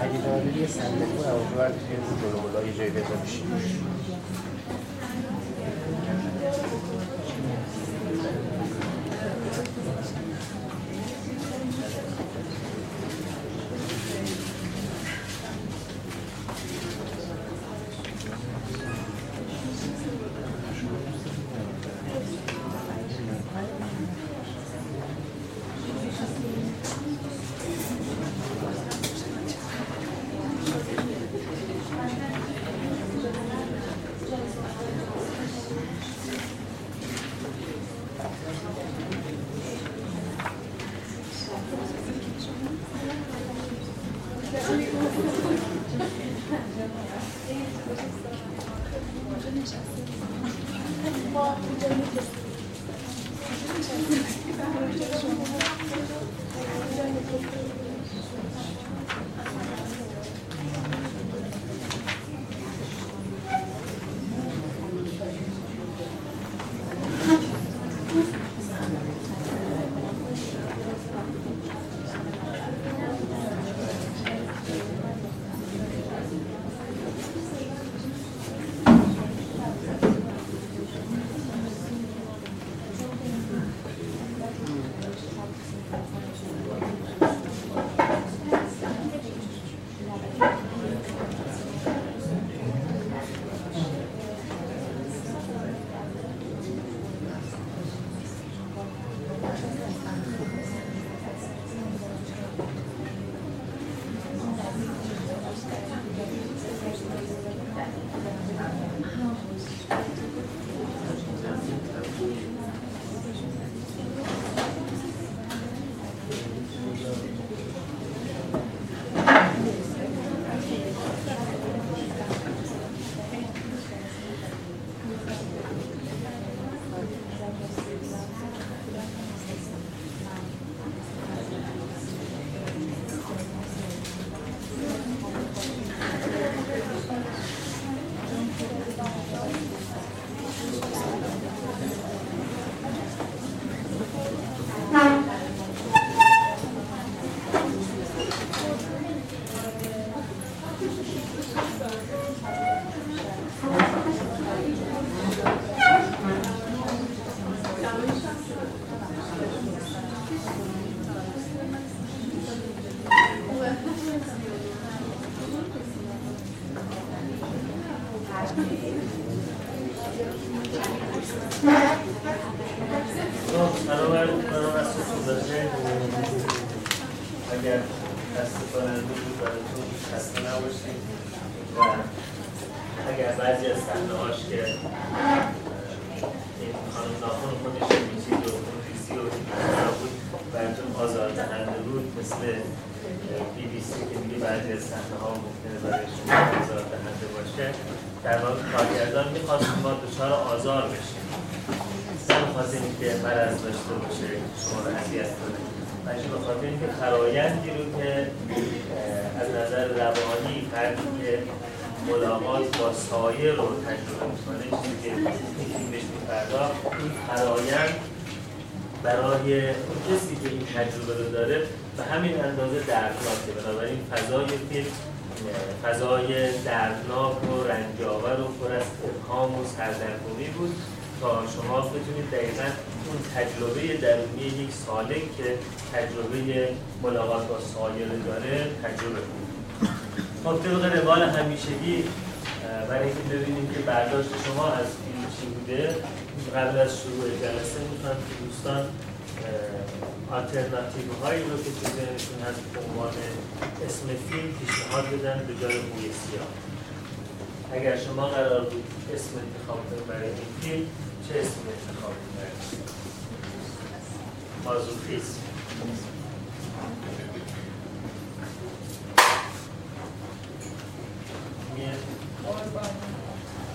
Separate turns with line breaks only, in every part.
اگه دارید یه صندلی
و امیدوار که جلو ملا جایی بذارید
مثل بی بی سی که میگه بعضی از صحنه ها ممکنه برای شما آزار دهنده باشه. در واقع کارگردان می‌خواست ما دچار آزار بشیم. نمی‌خواست که مرض داشته باشه شما رو اذیت کنه. بلکه به خاطر اینکه فرایندی رو که از نظر روانی فردی که ملاقات با سایه رو تجربه می‌کنه چیزی که این فرایند برای کسی که این تجربه رو داره به همین اندازه دردناکه. بنابراین فضای فیلم فضای دردناک و رنجاور و پر از ابهام و سردرگمی بود تا شما بتونید دقیقا اون تجربه درونی یک ساله که تجربه ملاقات با سایر داره تجربه کنید. خب طبق روال
همیشگی برای اینکه ببینیم که برداشت شما از فیلم چی بوده قبل از شروع جلسه می‌خوام که دوستان آلترناتیب هایی رو که تو ذهنشون هست به عنوان اسم فیلم پیشنهاد بدن به جای بوی سیاه. اگر شما قرار بود اسم انتخاب کنید برای این فیلم چه اسم انتخاب کنید مازوخیسم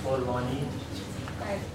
قربانی.
بله.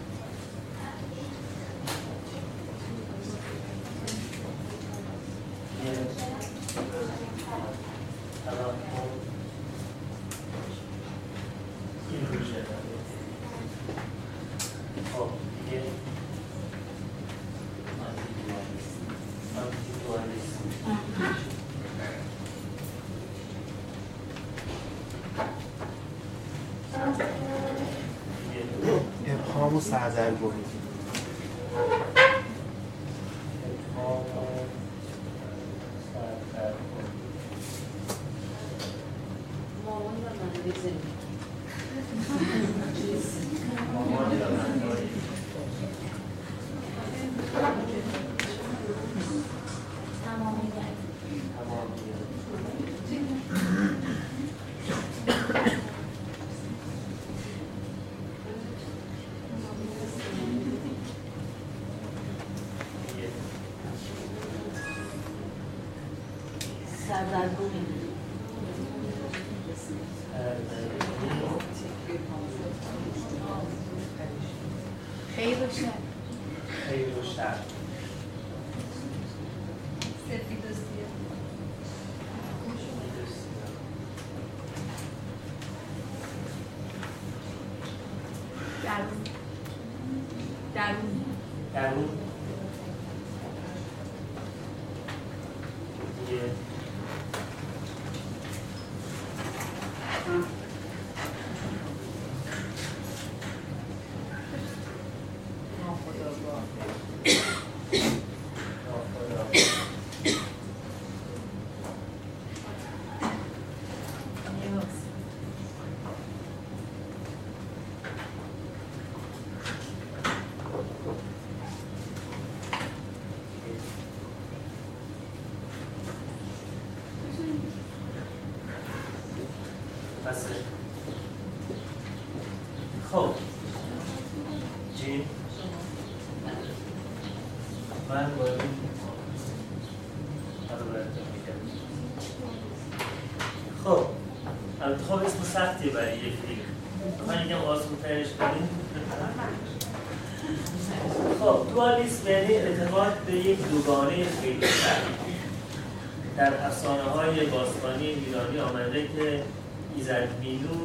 ابهام و سردرگمی
ابهام و سردرگمی.
مامان و منابع زندگی
مامان و معنای تمامیت. دیگه
سردرگمی
سردرگمی.
خیر و شر
خیر و شر
سفید و سیاه درون درون
درون دیگه ناخودآگاه. پس خب جیم من باید این رو براتون میگم خب البته خب اسم سختی برای یک فیلم. می‌خواین یکم آسون ترش کنیم. خب دوالیسم یعنی اعتقاد به یک دوگانه خیلی سر در افسانه های باستانی ایرانی آمده که ایزد مینو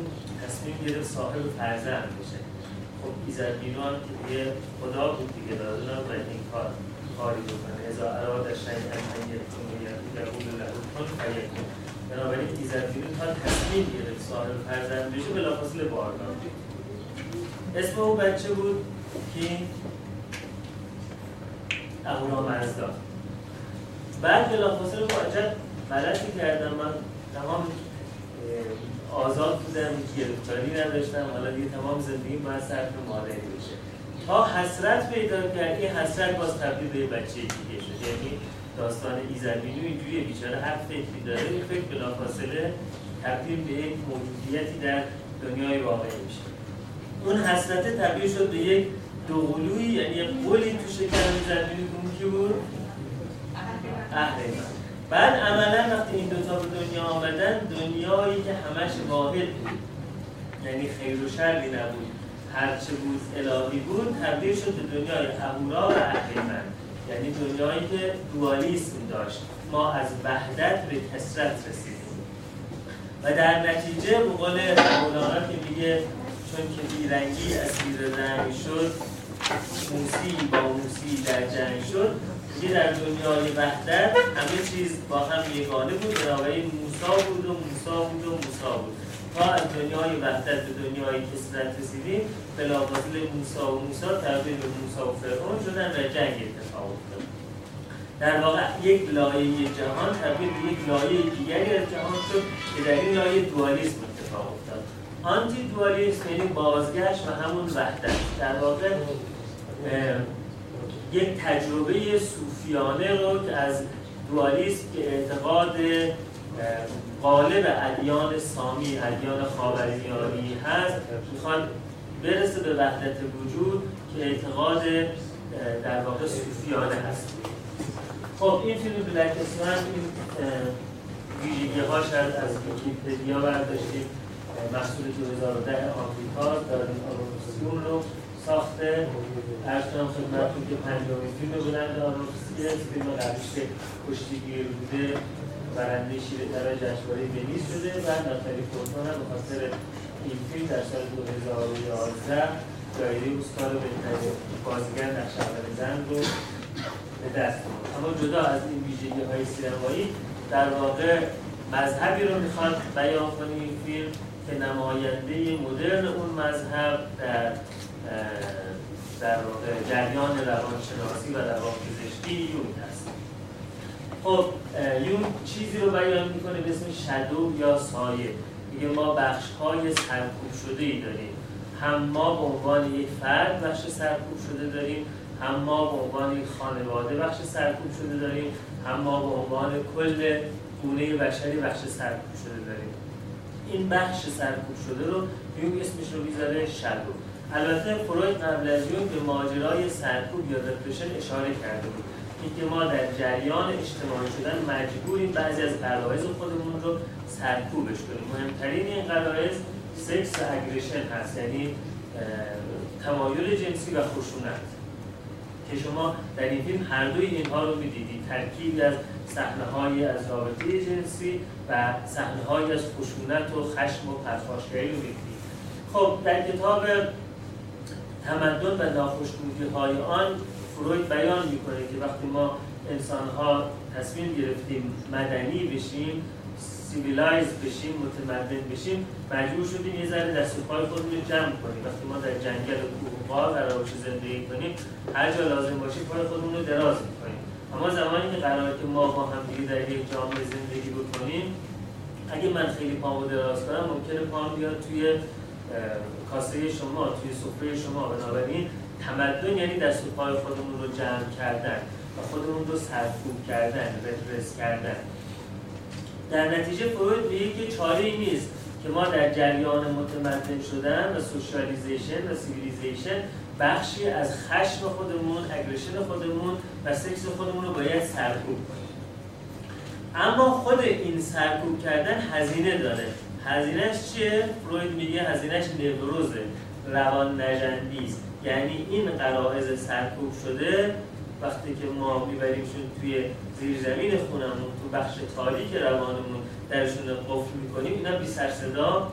تصمیم گرفت صاحب فرزند بشه. خب ایزد مینو هم که دیگه خدا بود دیگه لازم نبود این کار کاری بکنه. ازا اراد شیئا ان یکون یقول له کن فیکون بنابراین ایزد مینو تا صاحب فرزند بشه بلافاصله باردار اسم اون بچه بود که اهورامزدا بعد بلافاصله عجب غلطی کردم. من تمام آزاد بودم گرفتاری نداشتم. حالا دیگه تمام زندگی باید صرف مادری بشه تا حسرت پیدا کرد این حسرت باز تبدیل به بچه دیگه شد. یعنی داستان ایزدینو اینجوری بیچاره هر فکری داره این فکر بلافاصله تبدیل به یک موجودیتی در دنیای واقعی میشه. اون حسرت تبدیل شد به یک دوقلویی یعنی یک قولی تو شکر که اون کی بود؟ اهریمن بعد عملا وقتی این دوتا به دنیا آمدن دنیایی که همش واحد بود یعنی خیر و شری نبود هرچه بود الهی بود تبدیل شد به دنیای اهورا و اهریمن یعنی دنیایی که دوالیسم داشت. ما از وحدت به کسرت رسیدیم. و در نتیجه به قول مولانا که میگه چون که بیرنگی اسیر رنگ شد موسی با موسی در جنگ شد دیگه در دنیای وحدت همه چیز با هم یگانه بود بنابراین موسا بود و موسا بود و موسا بود. تا از دنیای وحدت به دنیای کسرت رسیدیم بلافاصله موسا و موسا تبدیل به موسا و فرعون شدن و جنگ اتفاق افتاد. در واقع یک لایه جهان تبدیل به یک لایه دیگری از جهان شد که در این لایه دوالیسم اتفاق افتاد. آنتی دوالیسم یعنی بازگشت و همون وحدت. در واقع یک تجربه صوفیانه رو که از دوالیسم که اعتقاد اه، غالب ادیان سامی ادیان خاورمیانه هست می‌خواد برسه به وحدت وجود که اعتقاد در واقع صوفیانه هست. خب این فیلم بلک اسمن این ویژگی ها شاید از ویکیپدیا برداشتیم. محصول 2010 آمریکا دارین آرونوفسکی رو ساخته. ارز کنم خدمتتون که پنجمین فیلم بلند آرونوفسکی است فیلم قبلیش که کشتیگیر بوده برنده شیر طلا جشنواره ونیز شده و ناتالی پورتمان هم به خاطر این فیلم در سال 2011 جایزه اسکار بهترین بازیگر نقش اول زن رو به دست اما جدا از این ویژگی های سینمایی در واقع مذهبی رو می‌خواد بیان کنه این فیلم که نماینده مدرن اون مذهب در در واقع جریان روانشناسی و روانپزشکی یون هست. خب یون چیزی رو بیان می‌کنه به اسم شدو یا سایه. میگه ما بخش های سرکوب شده ای داریم. هم ما به عنوان یک فرد بخش سرکوب شده داریم هم ما به عنوان یک خانواده بخش سرکوب شده داریم هم ما به عنوان کل گونه بشری بخش سرکوب شده داریم. این بخش سرکوب شده رو یون اسمش رو می‌ذاره شدو البته فروید قبل از یون به ماجرای سرکوب یا دپرشن اشاره کرده بود. اینکه ما در جریان اجتماعی شدن مجبوریم بعضی از غرایز خودمون رو سرکوبش کنیم. مهمترین این غرایز سکس و اگریشن هست یعنی تمایل جنسی و خشونت. که شما در این فیلم هر دوی اینها رو می‌دیدید. ترکیبی از صحنه از رابطه جنسی و صحنه از خشونت و خشم و پرخاشگری رو می‌دیدید. خب در کتاب تمدن و ناخوشنودی های آن فروید بیان می‌کنه که وقتی ما انسان ها تصمیم گرفتیم مدنی بشیم civilize بشیم متمدن بشیم مجبور شدیم یه ذره دست و پای خودمون رو جمع کنیم. وقتی ما در جنگل کوه و دره زندگی کنیم هر جا لازم باشه پای خودمون رو دراز می‌کنیم. اما زمانی که قراره که ما با هم دیگه در یک جامعه زندگی بکنیم اگه من خیلی پامو دراز کنم ممکنه پام بیاد توی کاسه شما توی سفره شما. بنابراین تمدن یعنی دست و پای خودمون رو جمع کردن و خودمون رو سرکوب کردن repress کردن. در نتیجه فروید میگه که چاره نیست که ما در جریان متمدن شدن و socialization و civilization بخشی از خشم خودمون، aggression خودمون و سکس خودمون رو باید سرکوب کنیم. اما خود این سرکوب کردن هزینه داره. هزینهش چیه؟ فروید میگه هزینهش نوروزه روان نجندی است. یعنی این قرائز سرکوب شده وقتی که ما میبریمشون توی زیر زمین خونمون تو بخش تاریک روانمون درشون قفل می‌کنیم اینا بی سر صدا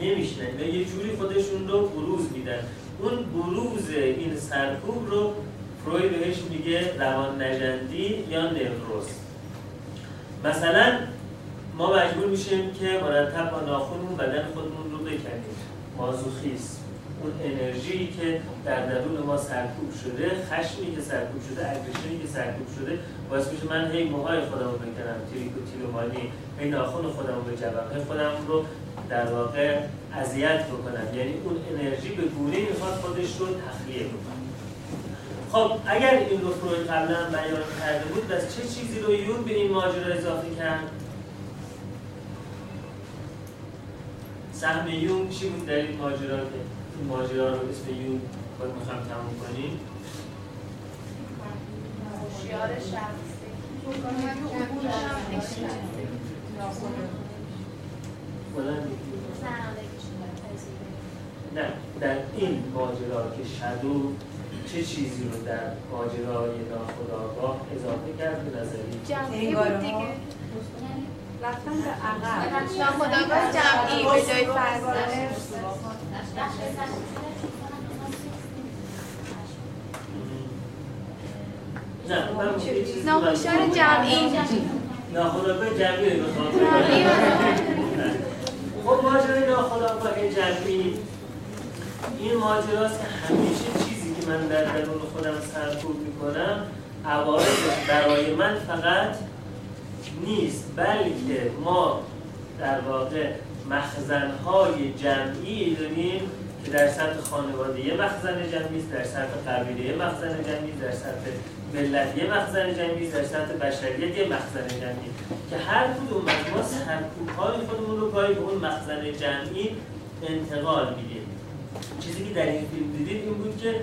نمیشنن. اینا یه جوری خودشون رو بروز میدن. اون بروز این سرکوب رو فروید بهش میگه روان نجندی یا نوروز. مثلا ما مجبور میشیم که مرتب با ناخونمون بدن خودمون رو بکنیم. مازوخیست. اون انرژی که در درون ما سرکوب شده خشمی که سرکوب شده اگریشنی که سرکوب شده باعث میشه من هی موهای خودم رو بکنم تریک و تیلومانی هی ناخون خودم رو بجوم هی خودم رو در واقع اذیت بکنم. یعنی اون انرژی به گونه می‌خواد خودش رو تخلیه بکنه. خب اگر این رو فروید قبلا بیان کرده بود بس چه چیزی رو یون به این ماجرا اضافه کرد؟ سهم یون چی بود در این ماجرا؟ ماجرا رو اسم یون باید می‌خوام تموم کنیم.
شیار شخصی.
نه در این ماجرا که شدو چه چیزی رو در ماجرای ناخداگاه اضافه کرد به نظری
جمعی بود دیگه. رفتن به عقب. ناخداگاه جمعی به جای فرزانه
من-
جمعی.
ناخداگاه جمعی رو می‌خوام. خب ماجرای ناخداگاه جمعی. این ماجراست که همیشه چیزی که من در درون خودم سرکوب می‌کنم عوارضش برای من فقط نیست بلکه ما در واقع مخزنهای جمعی داریم که در سطح خانواده یه مخزن جمعی در سطح قبیله یه مخزن جمعی در سطح ملت یه مخزن جمعی در سطح بشریت یه مخزن جمعی که هر کدوم از ما سرکوب‌های خودمون رو گاهی به اون مخزن جمعی انتقال میدیم. چیزی که در این فیلم دیدید این بود که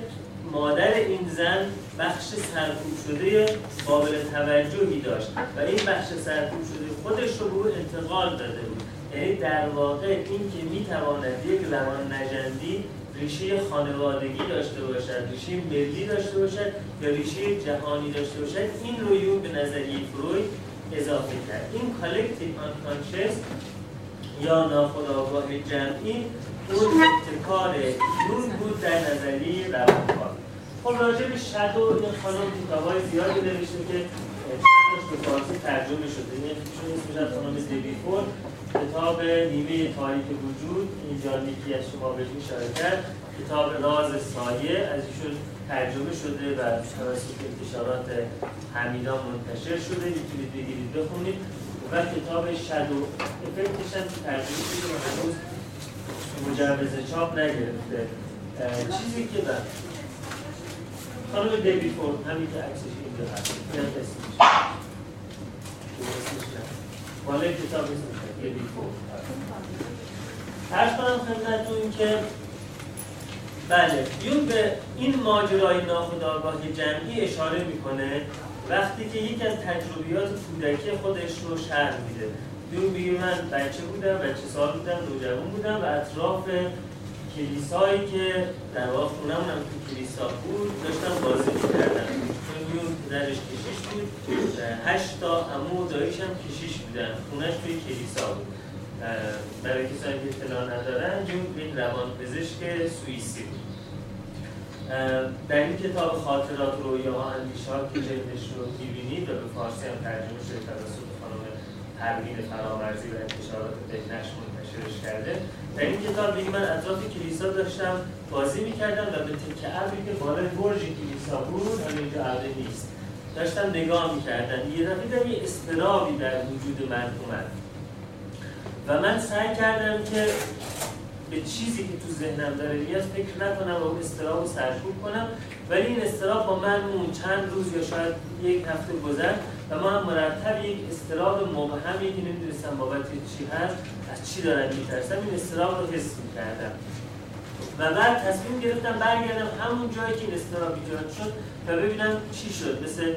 مادر این زن بخش سرکوب شده قابل توجهی داشت و این بخش سرکوب شده خودش رو به انتقال داده بود. یعنی در واقع این که می‌تواند یک روان نژندی ریشه خانوادگی داشته باشد ریشه ملی داشته باشد یا ریشه جهانی داشته باشد این رو یونگ به نظریه فروید اضافه کرد. این collective unconscious یا ناخودآگاه جمعی اون ابتکار یون بود در نظریه روانکاو خب راجع به این خانم کتابای زیادی نوشته که چندش به فارسی ترجمه شده. یکیشون اسمش از خانم دیویفور کتاب نیمه تاریک وجود اینجا یکی از شما بهش اشاره کرد. کتاب راز سایه از ایشون ترجمه شده و توسط انتشارات حمیدان منتشر شده. می‌تونید بگیرید بخونید. و کتاب شادو افکتش هم ترجمه شده و هنوز مجوز چاپ نگرفته. چیزی که خانم دیوید فورد همین که عکسش اینجا هست. این هم. بالای کتاب اسمش دیوید فورد. عرض کنم خدمتتون که بله یون به این ماجرای ناخودآگاه جمعی اشاره می‌کنه وقتی که یکی از تجربیات کودکی خودش رو شرح میده. یون میگه من بچه بودم بچه سال بودم نوجوان بودم و اطراف کلیسایی که در واقع خونمون هم تو کلیسا بود داشتم بازی می‌کردم. چون یون پدرش کشیش بود. هشت تا عمو و داییش هم کشیش بودن. خونش توی کلیسا بود. برای کسانی که اطلاع ندارن یون یک روان پزشک سوئیسی بود. در این کتاب خاطرات رویاها اندیشه‌ها که جلدش رو می‌بینید و به فارسی هم ترجمه شده توسط خانم پروین فرامرزی و انتشارات بهنش منتشرش کرده. در این کتاب میگه من اطراف کلیسا داشتم بازی می‌کردم و به تکه ابری که بالای برج کلیسا بود حالا اینجا ابر نیست. داشتم نگاه می‌کردم. یه دفعه دیدم یه استرابی در وجود من اومد. و من سعی کردم که به چیزی که تو ذهنم داره میاد فکر نکنم و اون استراب سرکوب کنم. ولی این استراب با من مون چند روز یا شاید یک هفته گذشت و ما هم مرتب یک استراب مبهمی که نمی‌دونستم بابت چی هست از چی دارم میترسم این استراب رو حس می‌کردم. و بعد تصمیم گرفتم برگردم همون جایی که این استراب ایجاد شد و ببینم چی شد. مثل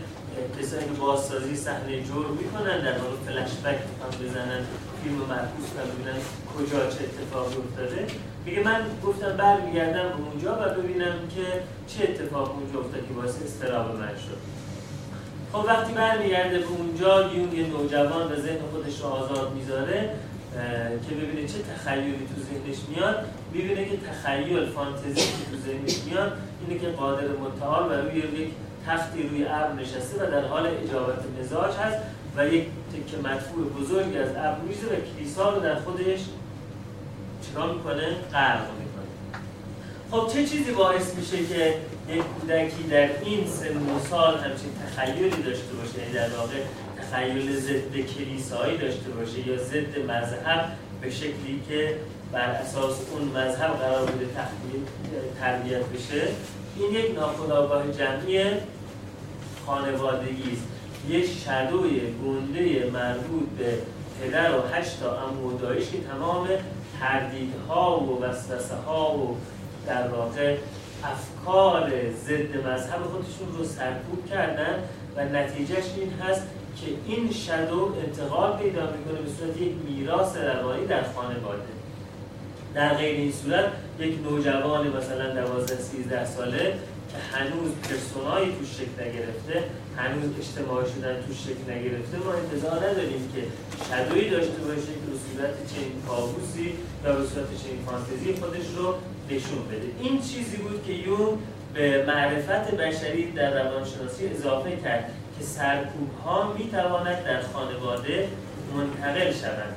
کسایی که بازسازی صحنه جور می‌کنن در واقع فلش بک بزنن. فیلم مرکوز کنن ببینن کجا چه اتفاقی افتاده. میگه من گفتم برمیگردم به اونجا و ببینم که چه اتفاق اونجا افتاد که باعث استراب من شد. خب وقتی برمیگرده به اونجا یون یه نوجوان و ذهن خودش رو آزاد می‌ذاره که ببینه چه تخیلی تو ذهنش میاد. می‌بینه که تخیل فانتزی که تو ذهنش میاد اینه که قادر متعال و روی یک تختی روی ابر نشسته و در حال اجابت مزاج هست. و یک تکه مدفوع بزرگی از ابر میزه و کلیسا رو در خودش چیکار می‌کنه؟ غرق می‌کنه. خب چه چیزی باعث میشه که یک کودکی در این سن و سال همچین تخیلی داشته باشه؟ یعنی در واقع تخیل ضد کلیسایی داشته باشه یا ضد مذهب به شکلی که بر اساس اون مذهب قرار بوده تربیت بشه؟ این یک ناخودآگاه جمعی خانوادگی است. یک شدوی گنده مربوط به پدر و هشت تا عمو که تمام تردیدها و وسوسه ها و در واقع افکار ضد مذهب خودشون رو سرکوب کردن و نتیجهش این هست که این شدو انتقال پیدا می‌کنه به صورت یک میراث روانی در خانواده. در غیر این صورت یک نوجوان مثلا 12 13 ساله هنوز پرسونایی توش شکل نگرفته هنوز اجتماعی شدن توش شکل نگرفته ما انتظار نداریم که شدویی داشته باشه که به صورت چنین کابوسی یا به صورت چنین فانتزی خودش رو نشون بده. این چیزی بود که یون به معرفت بشری در روانشناسی اضافه کرد که سرکوب ها می تواند در خانواده منتقل شوند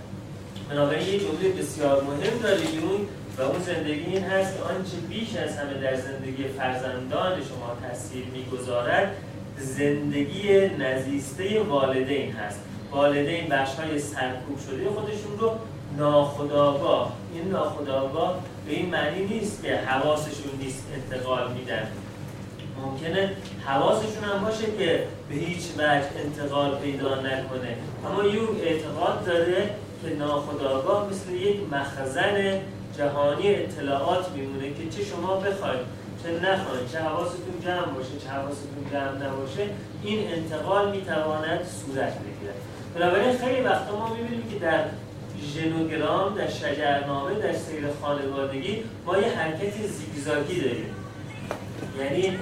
بنابراین یه جمله بسیار مهم داره یون و اون زندگی این هست که آنچه بیش از همه در زندگی فرزندان شما تاثیر می‌گذارد زندگی نزیسته والدین هست. والدین بخش های سرکوب شده خودشون رو ناخداگاه این ناخداگاه به این معنی نیست که حواسشون نیست انتقال میدن. ممکنه حواسشون هم باشه که به هیچ وجه انتقال پیدا نکنه. اما یون اعتقاد داره که ناخداگاه مثل یک مخزن جهانی اطلاعات میمونه که چه شما بخواید چه نخواید چه حواستون جمع باشه چه حواستون جمع نباشه این انتقال می‌تواند صورت بگیرد. بنابراین خیلی وقتا ما می‌بینیم که در ژنوگرام در شجرنامه در سیر خانوادگی ما یه حرکت زیگزاگی داریم. یعنی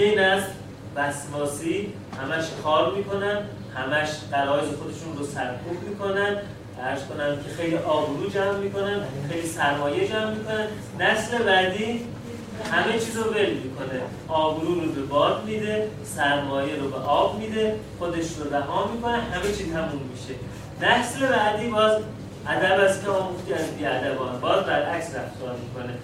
یه نسل وسواسی همش کار می‌کنن همش قرائز خودشون رو سرکوب می‌کنن ارز کنم که خیلی آبرو جمع می‌کنن خیلی سرمایه جمع می‌کنن. نسل بعدی همه چیز رو ول می‌کنه. آبرو رو به باد میده سرمایه رو به آب میده خودش رو رها می‌کنه همه چی تموم میشه. نسل بعدی باز ادب است که آموختی از بیادبان باز برعکس رفتار می‌کنه.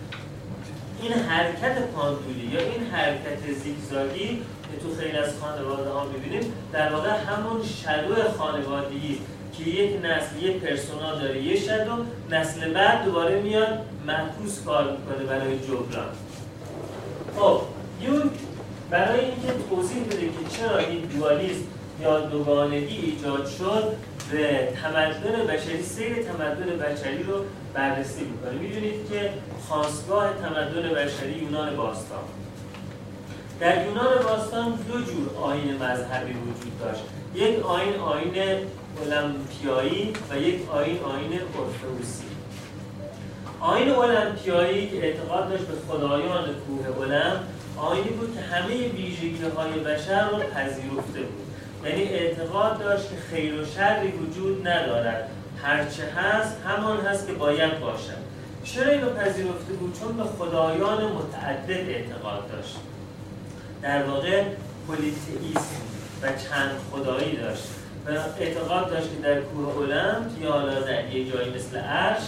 این حرکت پاندولی یا این حرکت زیگزاگی که تو خیلی از خانواده ها می‌بینیم در واقع همون شدو خانوادگی که یک نسل یک پرسونا داره یه شدو نسل بعد دوباره میاد معکوس کار می‌کنه برای جبران. خب یون برای اینکه توضیح بده که چرا این دوالیسم یا دوگانگی ایجاد شد به تمدن بشری سیر تمدن بشری رو بررسی می‌کنه. می‌دونید که خواستگاه تمدن بشری یونان باستان. در یونان باستان دو جور آین مذهبی وجود داشت. یک آین آین المپیایی و یک آین آین ارتودکسی آین المپیایی که اعتقاد داشت به خدایان کوه اولم آینی بود که همه ویژگی های بشر رو پذیرفته بود. یعنی اعتقاد داشت که خیر و شری وجود ندارد. هرچه هست همان هست که باید باشد. چرا اینو پذیرفته بود؟ چون به خدایان متعدد اعتقاد داشت. در واقع پولیتئیسم و چند خدایی داشت. اعتقاد داشت که در کوه اولمپ یا حالا در یه جایی مثل عرش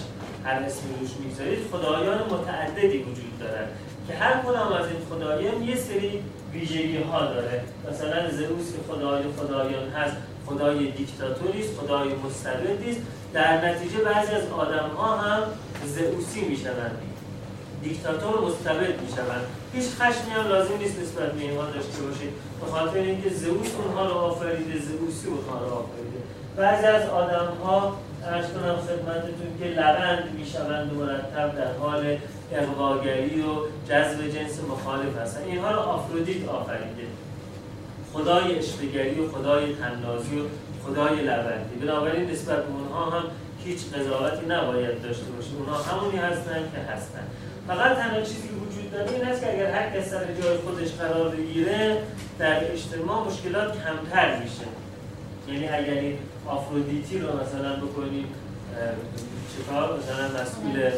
هر اسمی روش می‌گذارید خدایان متعددی وجود دارد که هر کدام از این خدایان یه سری ویژگی ها داره. مثلا زئوس که خدای خدایان هست خدای دیکتاتوری است خدای مستبدی است. در نتیجه بعضی از آدم ها هم زئوسی می‌شوند. دیکتاتور مستبد می‌شوند. هیچ خشمی هم لازم نیست نسبت به اینها داشته باشید. به خاطر اینکه زئوس اونها رو آفریده زئوسی اونها رو آفریده. بعضی از آدم ها ارز کنم خدمتتون که لبند می‌شوند و مرتب در حال اقواگری و جذب جنس مخالف هستن اینها رو آفرودیت آفریده. خدای اشتگری و خدای تنازی و خدای لبندی. بنابراین نسبت به اونها هم هیچ قضاوتی نباید داشته باشیم. اونها همونی هستن که هستن فقط تنها چیزی وجود داره این است که اگر هر کس سر جای خودش قرار بگیره در اجتماع مشکلات کمتر میشه. یعنی اگر این آفرودیتی رو مثلا بکنیم چیکار؟ مثلا مسئول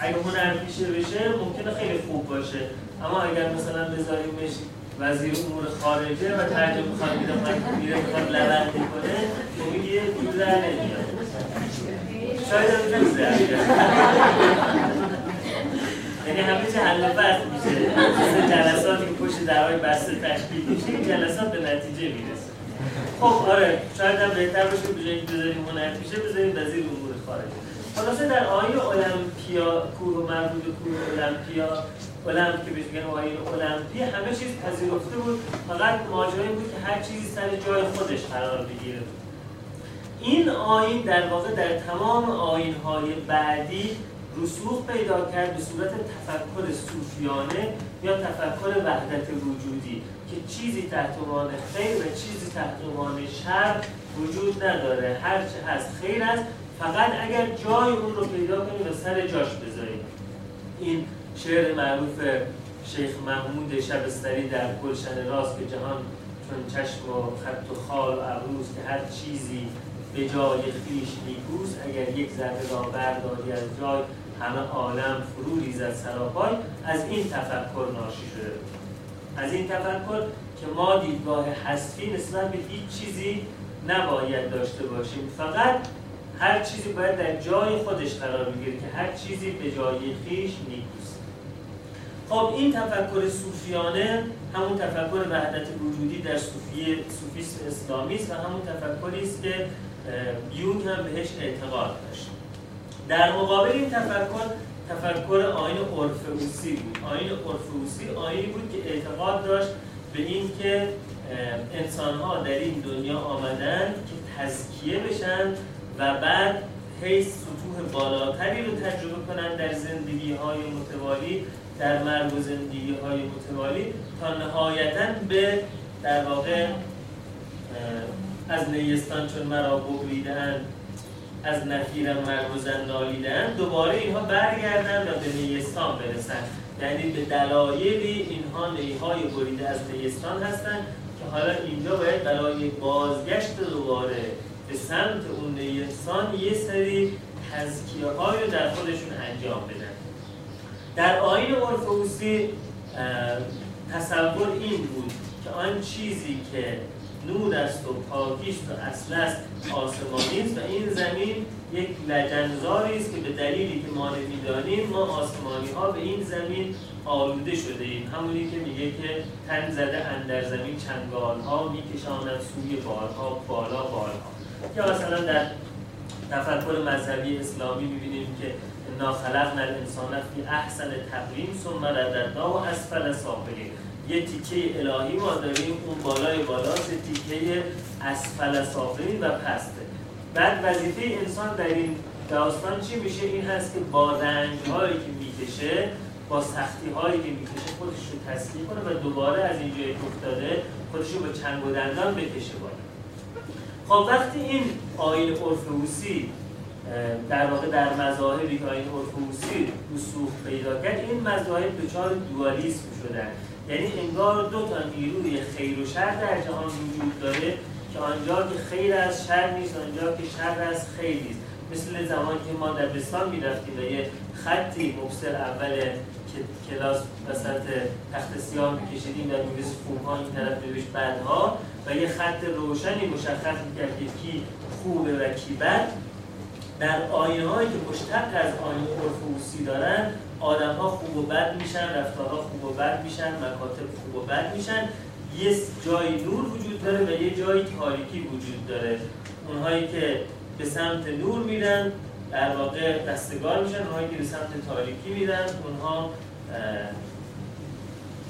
اگه هنرپیشه بشه ممکنه خیلی خوب باشه. اما اگر مثلا بذاریمش وزیر امور خارجه و ترجمه می‌خواد میره میره می‌خواد لبندی کنه خب یه دور در نمیاد. شاید هم یعنی همه چه حل و فصل میشه. مثل جلساتی که پشت درهای بسته تشکیل میشه. این جلسات به نتیجه می‌رسه. خب آره شاید هم بهتر باشه به که بذاریم هنرپیشه بذاریم وزیر امور خارجه. خلاصه در آیه المپیا کوه مربوط کوه المپیا المپ که بهش میگن آیه المپی همه چیز پذیرفته بود. فقط ماجرایی بود که هر چیزی سر جای خودش قرار بگیره. این آین در واقع در تمام آینهای بعدی رسوخ پیدا کرد به صورت تفکر صوفیانه یا تفکر وحدت وجودی که چیزی تحت عنوان خیر و چیزی تحت عنوان شر وجود نداره. هر چه هست خیر است فقط اگر جای اون رو پیدا کنیم و سر جاش بذاریم. این شعر معروف شیخ محمود شبستری در گلشن راست که جهان چون چشم و خط و خال و عروس که هر چیزی به جای خیش نیکوست اگر یک ذره را برداری از جای همه عالم فرو ریزد سراپای از این تفکر ناشی شده از این تفکر که ما دیدگاه حذفی نسبت به هیچ چیزی نباید داشته باشیم. فقط هر چیزی باید در جای خودش قرار بگیره که هر چیزی به جای خیش نیکوست خب این تفکر صوفیانه همون تفکر وحدت وجودی در صوفی صوفیسم اسلامی است و همون تفکری است که یونگ هم بهش اعتقاد داشت. در مقابل این تفکر تفکر آین اورفئوسی بود. آین اورفئوسی آینی بود که اعتقاد داشت به این که انسان ها در این دنیا آمدن که تزکیه بشن و بعد هی سطوح بالاتری رو تجربه کنن در زندگی های متوالی در مرگ و زندگی های متوالی تا نهایتا به در واقع از نیستان چون مرا ببریدن از نفیرم مرد و زن نالیدن دوباره اینها برگردن و به نیستان برسن یعنی به دلایلی اینها نیهای بریده از نیستان هستن که حالا اینجا باید برای بازگشت دوباره به سمت اون نیستان یه سری تزکیه های رو در خودشون انجام بدن. در آین اورفوسی تصور این بود که آن چیزی که نور است و پاکیست و اصل است آسمانی است و این زمین یک لجنزاری است که به دلیلی که ما نمی‌دانیم ما آسمانی ها به این زمین آلوده شده ایم. همونی که میگه که تن زده اندر زمین چنگال ها میکشاند سوی بارها بالا بارها یا مثلا در تفکر مذهبی اسلامی می‌بینیم که انا خلقنا الانسان فی احسن تقویم ثم رددناه اسفل سافلین یه تیکه الهی ما داریم اون بالای بالاست تیکه اسفل سافلین و پسته. بعد وظیفه انسان در این داستان چی میشه؟ این هست که با رنج هایی که می‌کشه با سختی هایی که می‌کشه خودش رو تسکیه کنه و دوباره از اینجایی افتاده خودش رو به چنگ و دندان بکشه بالا. خب وقتی این آین اورفوسی در واقع در مذاهبی که آین اورفوسی رسوخ پیدا کرد این مذاهب دچار دوالیسم شدن. یعنی انگار دو تا نیروی خیر و شر در جهان وجود داره که آنجا که خیر از شر نیست آنجا که شر از خیر نیست. مثل زمانی که ما در بستان می‌رفتیم و یه خطی مبصر اول کلاس وسط تخت سیاه میکشیدیم و میبیز خوبها این طرف بهش بدها و یه خط روشنی مشخص می‌کرد که کی خوبه و کی بد. در آینه هایی که مشتق از آینه عرف دارن آدم ها خوب و بد میشن رفتارها خوب و بد میشن مکاتب خوب و بد میشن. یه جای نور وجود داره و یه جای تاریکی وجود داره. اونهایی که به سمت نور میرن در واقع دستگار میشن. اونهایی که به سمت تاریکی میرن اونها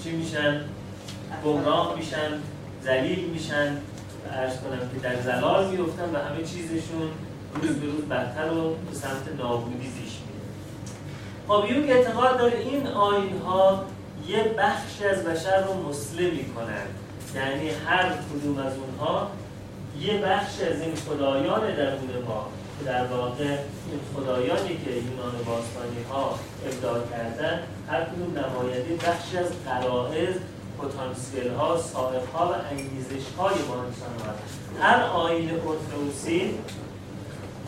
چی میشن؟ گمراه میشن ذلیل میشن. ارز کنم که در زلال میفتن و همه چیزشون روز به روز بدتر و به سمت نابودی یوگ اعتقاد داره این آین ها یه بخش از بشر رو مسلم می‌کنن یعنی هر کدوم از اونها یه بخش از این خدایان درون ما که در واقع این خدایانی که یونان باستانی ها ابداع کردن هر کدوم نماینده بخش از قرائز پتانسیل ها ها و انگیزش های ما انسان هر آین ارتوسی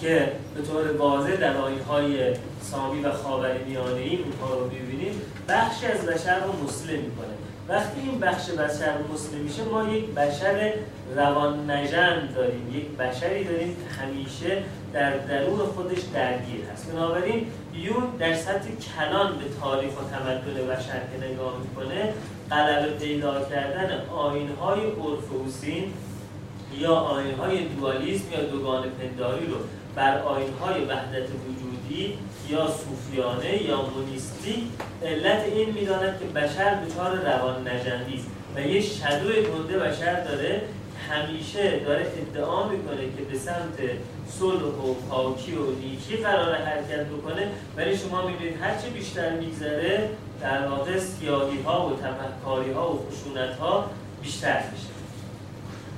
که به طور واضح در آین های سامی و خاور میانه ای اونها رو ببینیم بخشی از بشر رو مسلم می‌کنه. وقتی این بخش بشر مسلم میشه ما یک بشر روان نژند داریم. یک بشری داریم که همیشه در درون خودش درگیر هست. بنابراین یون در سطح کلان به تاریخ و تمدن بشر که نگاه می‌کنه غلبه پیدا کردن آینهای اورفوسین یا آینهای دوالیسم یا دوگان پنداری رو بر آینهای وحدت یا صوفیانه یا مونیستی علت این می‌داند که بشر دچار روان نجندی است و یه شدوی گنده بشر داره همیشه داره ادعا می‌کنه که به سمت صلح و پاکی و نیکی قرار حرکت بکنه ولی شما می‌بینید هرچی بیشتر میگذره در واقع سیاهی ها و تمکاری ها و خشونت ها بیشتر میشه.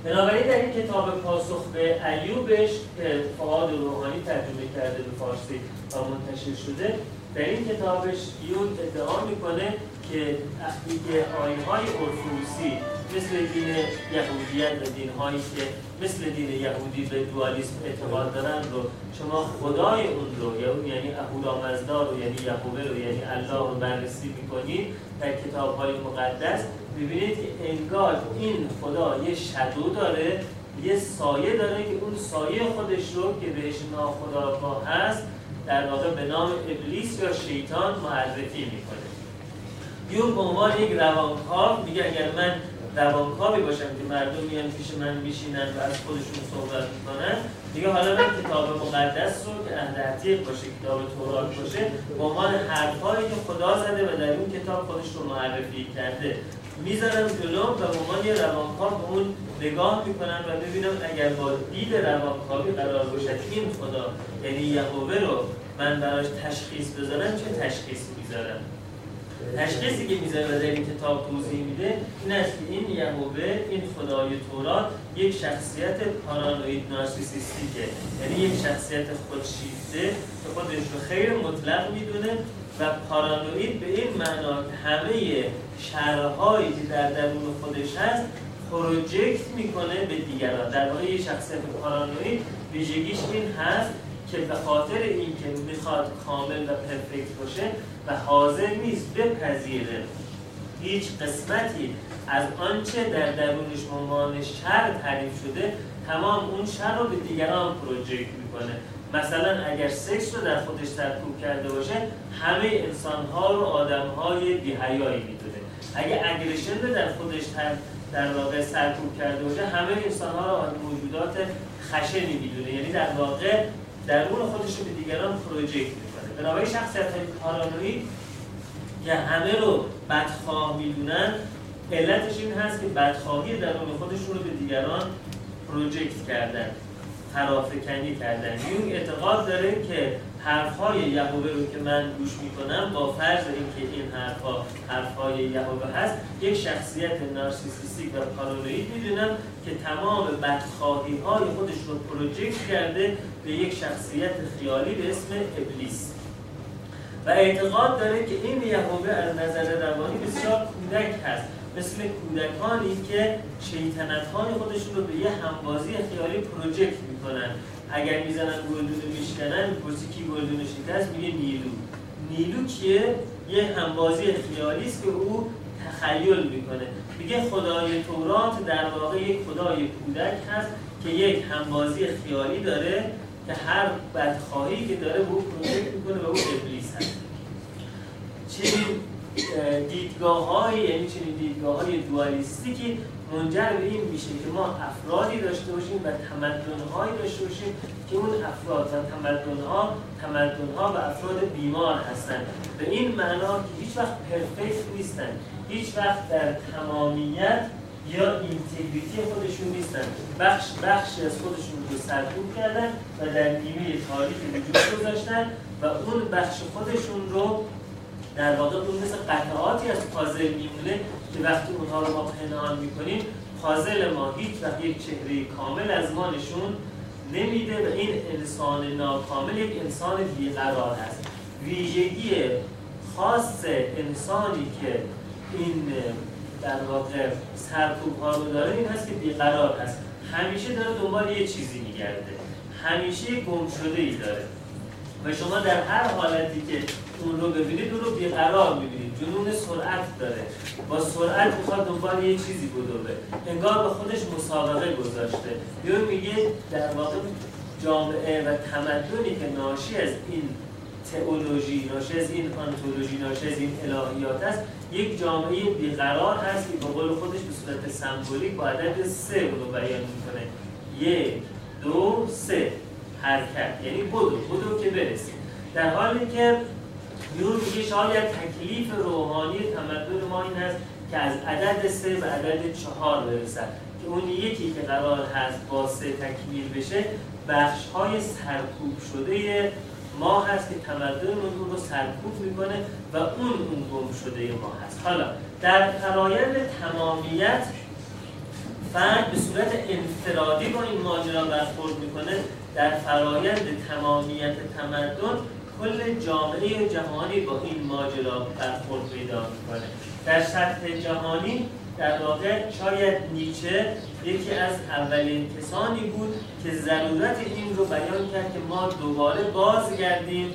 بنابراین در این کتاب پاسخ به ایوبش که فعاد روحانی ترجمه کرده به فارسی و منتشر شده در این کتابش یون ادعا می‌کنه که وقتی که آینهای ارفوسی مثل دین یهودیت و دین هایی که مثل دین یهودی به دوالیسم اعتقاد دارن رو شما خدای اون رو یعنی اهورامزدا رو یعنی یهوه رو یعنی الله رو بررسی می‌کنید در کتاب های مقدس ببینید که انگار این خدا یه شدو داره یه سایه داره که اون سایه خودش رو که بهش ناخداگاه هست در واقع به نام ابلیس یا شیطان معرفی می‌کنه. یون به عنوان یک روانکاو میگه اگر من روانکاوی باشم که مردم میان پیش من میشینن و از خودشون صحبت می‌کنن دیگه حالا من کتاب مقدس رو که اهل عتیق باشه کتاب تورات باشه به عنوان حرفهایی که خدا زده و در اون کتاب خودش رو معرفی کرده. می‌ذارم جلو و به عنوان یه روانکاو به اون نگاه می‌کنم و ببینم اگر با دید روانکاوی قرار باشد این خدا یعنی یهوه رو من براش تشخیص بذارم چه تشخیص می‌ذارم؟ تشخیصی که می‌زنه و در این کتاب توضیح میده این است که این یهوه این خدای تورات یک شخصیت پارانوید نارسیسیستیکه. یعنی یک شخصیت خودشیفته که خودش رو خیر مطلق می‌دونه و پارانوید به این معنا همه شرهایی که در درون خودش هست پروژکت می‌کنه به دیگران. در واقع یه شخصیت پارانوید ویژگیش این هست که به خاطر اینکه می‌خواد کامل و پرفکت باشه و حاضر نیست بپذیره هیچ قسمتی از آنچه در درونش عنوان شر تعریف شده تمام اون شر رو به دیگران پروژکت می‌کنه. مثلا اگر سکس رو در خودش سرکوب کرده باشه همه انسانها رو آدمهای بیهیایی می‌دونه. اگه اگریشن رو در خودش در واقع سرکوب کرده باشه همه انسانها رو موجودات خشنی می‌دونه. یعنی در واقع درون خودش رو به دیگران پروژکت می‌کنه. بنابراین شخصیت های پارانوید که همه رو بدخواه می‌دونن علتش این هست که بدخواهی درون خودشون رو به دیگران پروژکت کردن. فرافکنی کردن. یون اعتقاد داره که حرفهای یهوه رو که من گوش می‌کنم با فرض اینکه این حرفها حرفهای یهوه هست یک شخصیت نارسیسیستیک و پارانوید می‌دونم که تمام بدخواهی های خودش رو پروژکت کرده به یک شخصیت خیالی به اسم ابلیس. و اعتقاد داره که این یهوه از نظر روانی بسیار کودک هست. مثل کودکانی که شیطنت خودشون رو به یه همبازی خیالی پروژکت می‌کنن. اگر می‌زنن گلدون میشکنن پرسی کی گلدون شکست میگه نیلو. نیلو کیه؟ یه همبازی خیالی است که او تخیل می‌کنه. میگه خدای تورات در واقع یک خدای کودک هست که یک همبازی خیالی داره که هر بدخواهی که داره به او پروژکت می‌کنه و او ابلیس هست. چنین دیدگاه های یعنی چنین دیدگاه های دوالیستی منجر به این میشه که ما افرادی داشته باشیم و تمدنهایی داشته باشیم که اون افراد و تمدنها تمدنها و افراد بیمار هستند. به این معنا که هیچ وقت پرفکت نیستن هیچ وقت در تمامیت یا اینتگریتی خودشون نیستن بخش بخشی از خودشون رو سرکوب کردن و در نیمه تاریخی وجود گذاشتن و اون بخش خودشون رو در واقع اون مثل قطعاتی از پازل میمونه که وقتی اونها رو ما پنهان می‌کنیم پازل ما هیچ وقت یک چهره کامل از ما نشون نمیده و این انسان ناکامل یک انسان بیقرار هست ویژگی خاص انسانی که این در واقع سرکوب ها رو داره این هست که بیقرار هست همیشه داره دنبال یه چیزی میگرده. همیشه گم شده ای داره. و شما در هر حالتی که اون رو ببینید اون رو بیقرار می‌بینید. جنون سرعت داره. با سرعت می‌خواد دنبال یه چیزی بدوه انگار به خودش مسابقه گذاشته. یا میگه در واقع جامعه و تمدنی که ناشی از این تئولوژی ناشی از این آنتولوژی ناشی از این الهیات است یک جامعه بیقرار هست که به قول خودش به صورت سمبولیک با عدد سه رو بیان می‌کنه. یک دو سه. حرکت. یعنی بدو. بدو که برسید در حالی که یون میگه شاید تکلیف روحانی تمدن ما این هست که از عدد سه به عدد چهار برسد. که اون یکی که قرار هست با سه تکمیل بشه بخش های سرکوب شده ما هست که تمدن اون رو سرکوب می‌کنه و اون اون گم شده ما هست. حالا در فرایند تمامیت فرد به صورت انفرادی با این ماجرا برخورد می‌کنه. در فرایند تمامیت تمدن کل جامعه جهانی با این ماجرا برخورد پیدا می‌کنه. در سطح جهانی در واقع شاید نیچه یکی از اولین کسانی بود که ضرورت این رو بیان کرد که ما دوباره بازگردیم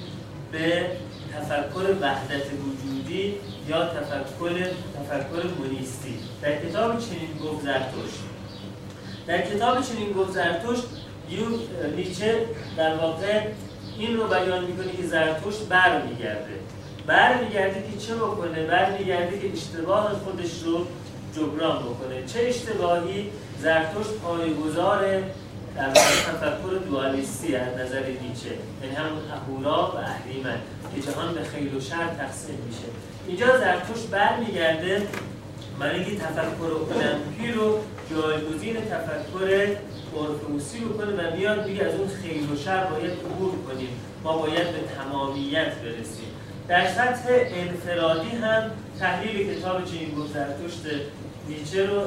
به تفکر وحدت وجودی یا تفکر تفکر مونیستی. در کتاب چنین گفت زرتشت در کتاب چنین گفت زرتشت نیچه در واقع این رو بیان می‌کنه که زرتشت برمیگرده. برمیگرده که چه بکنه؟ برمیگرده که اشتباه خودش رو جبران بکنه. چه اشتباهی؟ زرتشت پایگزار در تفکر دوالیستی از نظر نیچه. یعنی همون اهورا و اهریمن که جهان به خیل و شر تقسیم میشه. اینجا زرتشت برمیگرده. برای اینکه تفکر المپی رو جایگزین تفکر ارتوسی بکنه و میاد میگه از اون خیر و شر باید عبور کنیم. ما باید به تمامیت برسیم. در سطح انفرادی هم تحلیل کتاب چنین گفت زرتشت نیچه رو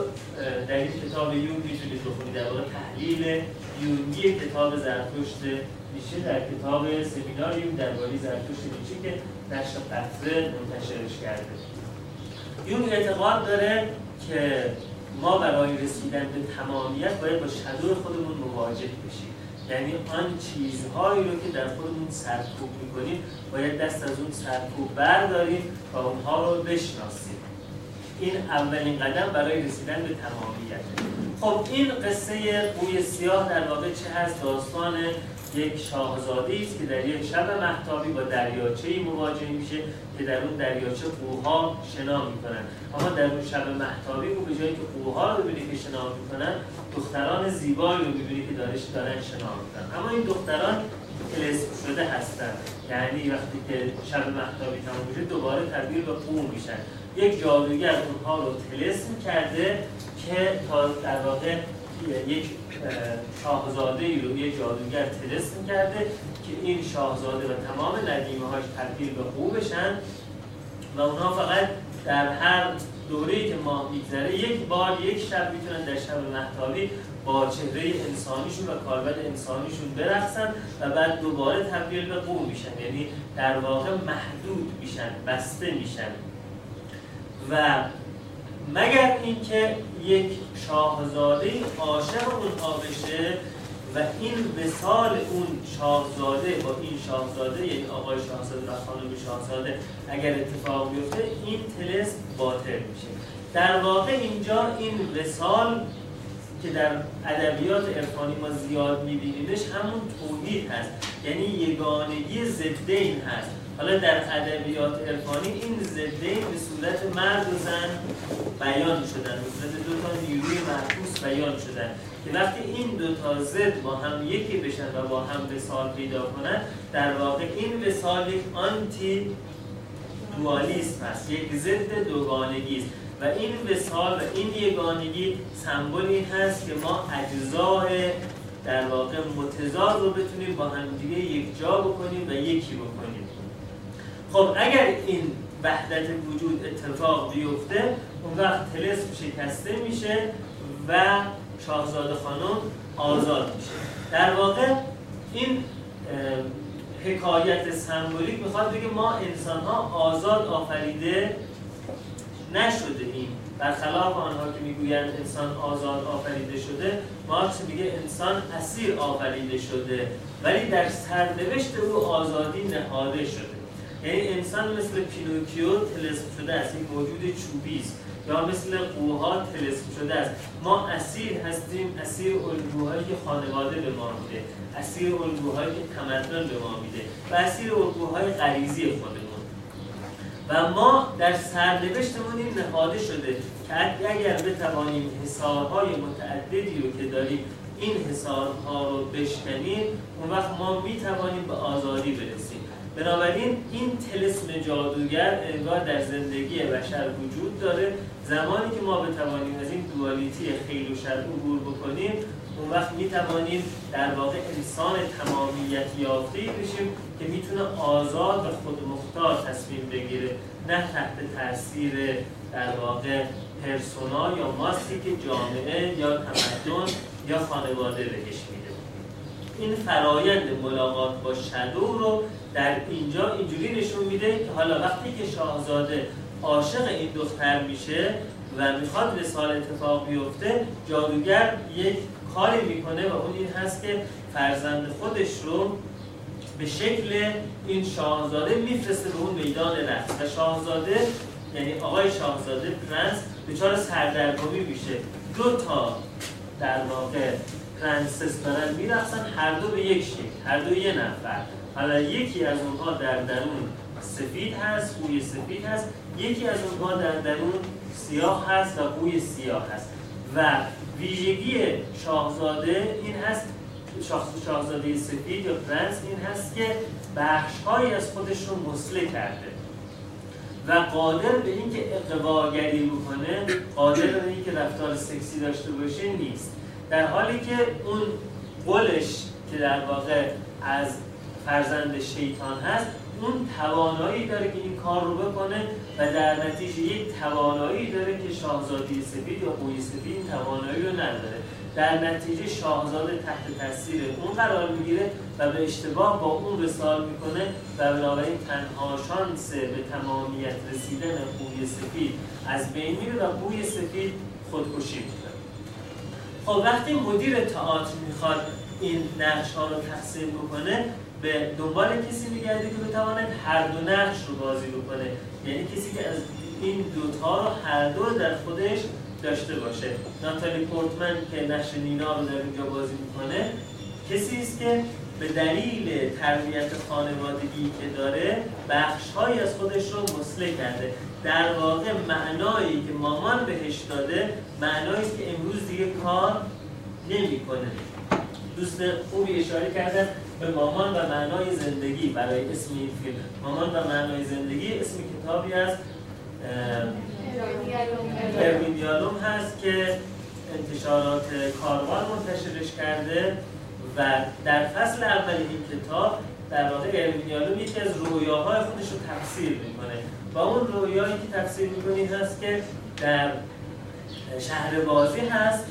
در این کتاب یونگ می‌تونید بخونید در واقع تحلیل یونگی کتاب زرتشت نیچه در کتاب سمینار یونگ درباره زرتشت نیچه که نشر قطره منتشرش کرده. یونگ اعتقاد داره که ما برای رسیدن به تمامیت باید با شدور خودمون مواجه بشیم. یعنی آن چیزهایی رو که در خودمون سرکوب می‌کنیم باید دست از اون سرکوب برداریم و اونها رو بشناسیم. این اولین قدم برای رسیدن به تمامیت. خب این قصه قوی سیاه در واقع چه هست؟ داستان یک شاهزاده است که در یک شب محتابی با دریاچه مواجه میشه که در اون دریاچه قوها شنا می‌کنن. اما در اون شب محتابی او به جایی که قوها رو ببینی که شنا می‌کنن دختران زیبایی رو می‌بینی که دارش دارن شنا می‌کنن. اما این دختران تلسم شده هستن. یعنی وقتی که شب محتابی تمام میشه دوباره تبدیل به قو میشن. یک جادوگر اونها رو تلسم کرده که تا در واقع یک شاهزاده رو یک جادوگر تلسم کرده که این شاهزاده و تمام ندیمه هاش تبدیل به قو بشن و اونها فقط در هر دوره که ماه میگذره یک بار یک شب می‌تونن در شب محتابی با چهره انسانیشون و کالبد انسانیشون برقصن و بعد دوباره تبدیل به قو میشن یعنی در واقع محدود میشن بسته میشن و مگر اینکه یک شاهزاده عاشق اونها بشه و این وسال اون شاهزاده با این شاهزاده یعنی آقای شاهزاده و خانم شاهزاده اگر اتفاق بیفته این تلس باطل میشه. در واقع اینجا این وسال که در ادبیات عرفانی ما زیاد میبینیمش همون توحید هست. یعنی یگانگی ضدین هست. حالا در ادبیات عرفانی این ضدین به صورت مرد و زن بیان شدن به صورت دو تا نیروی معکوس بیان شدن. که وقتی این دو تا ضد با هم یکی بشن و با هم وصال پیدا کنن در واقع این وصال یک آنتی دوالیسم هست یک ضد دوگانگی است. و این وصال و این یگانگی سمبل این هست که ما اجزای در واقع متضاد رو بتونیم با همدیگه یک جا بکنیم و یکی بکنیم. خب اگر این وحدت وجود اتفاق بیفته اون وقت تلسم شکسته میشه و شاهزاده خانم آزاد میشه. در واقع این حکایت سمبولیک می‌خواد بگه ما انسان ها آزاد آفریده نشده ایم. برخلاف آنها که می‌گویند انسان آزاد آفریده شده مارکس میگه انسان اسیر آفریده شده ولی در سرنوشت او آزادی نهاده شده. یعنی انسان مثل پینوکیو طلسم شده است. یک موجود چوبی است. یا مثل قوها تلسم شده است. ما اسیر هستیم. اسیر الگوهایی که خانواده به ما میده. اسیر الگوهایی که تمدن به ما میده. و اسیر الگوهای غریزی خودمون. و ما در سرنوشتمون این نهاده شده که اگر بتوانیم حسارهای متعددی رو که داریم این حسارها رو بشکنیم اون وقت ما می‌توانیم به آزادی برسیم. بنابراین این تلسم جادوگر انگار در زندگی بشر وجود داره. زمانی که ما بتوانیم از این دوالیتی خیل و شر عبور بکنیم اون وقت می‌توانیم در واقع انسان تمامیت یافته بشیم که می‌تونه آزاد و خودمختار تصمیم بگیره. نه تحت تاثیر در واقع پرسونا یا ماسی که جامعه یا تمدن یا خانواده بهش این فرایند ملاقات با شدو رو در اینجا اینجوری نشون میده که حالا وقتی که شاهزاده عاشق این دختر میشه و می‌خواد وصال اتفاق بیفته جادوگر یک کاری می‌کنه و اون این هست که فرزند خودش رو به شکل این شاهزاده میفرسته به اون میدان رقص. و شاهزاده یعنی آقای شاهزاده پرنس دچار سردرگمی میشه. دو تا در واقع پرنسس دارن میرقصن هر دو به یک شکل هر دو یه نفر. حالا یکی از اونها در درون سفید هست بوی سفید هست. یکی از اونها در درون سیاه هست و بوی سیاه هست. و ویژگی شاهزاده این هست شاهزاده سفید یا پرنس این هست که بخشهایی از خودش رو مسله کرده. و قادر به اینکه اقواگری بکنه قادر به اینکه رفتار سکسی داشته باشه نیست. در حالی که اون قولش که در واقع از فرزند شیطان هست اون توانایی داره که این کار رو بکنه و در نتیجه یک توانایی داره که شاهزاده سفید یا قوی سفید این توانایی رو نداره. در نتیجه شاهزاده تحت تاثیر اون قرار می‌گیره و به اشتباه با اون رسال می‌کنه و بنابراین تنها شانس به تمامیت رسیدن قوی سفید از بین میره و قوی سفید خودکشی می‌کنه. خب وقتی مدیر تئاتر می‌خواد این نقش ها رو تقسیم بکنه به دنبال کسی میگرده که بتواند هر دو نقش رو بازی بکنه؟ یعنی کسی که از این دوتا رو هر دو در خودش داشته باشه. ناتالی پورتمن که نقش نینا رو در اینجا بازی می‌کنه کسی است که به دلیل تربیت خانوادگی که داره بخشهایی از خودش رو مسله کرده. در واقع معنایی که مامان بهش داده معنایی که امروز دیگه کار نمی‌کنه. دوست خوبی اشاره کردن به مامان و معنای زندگی برای اسم این فیلم. مامان و معنای زندگی اسم کتابی است اروین دیالوم هست که انتشارات کاروان منتشرش کرده و در فصل اول این کتاب در واقع اروین دیالوم یکی از رویاهای خودش رو تفسیر می‌کنه. و اون رویایی که تفسیر می‌کنی هست که در شهر بازی هست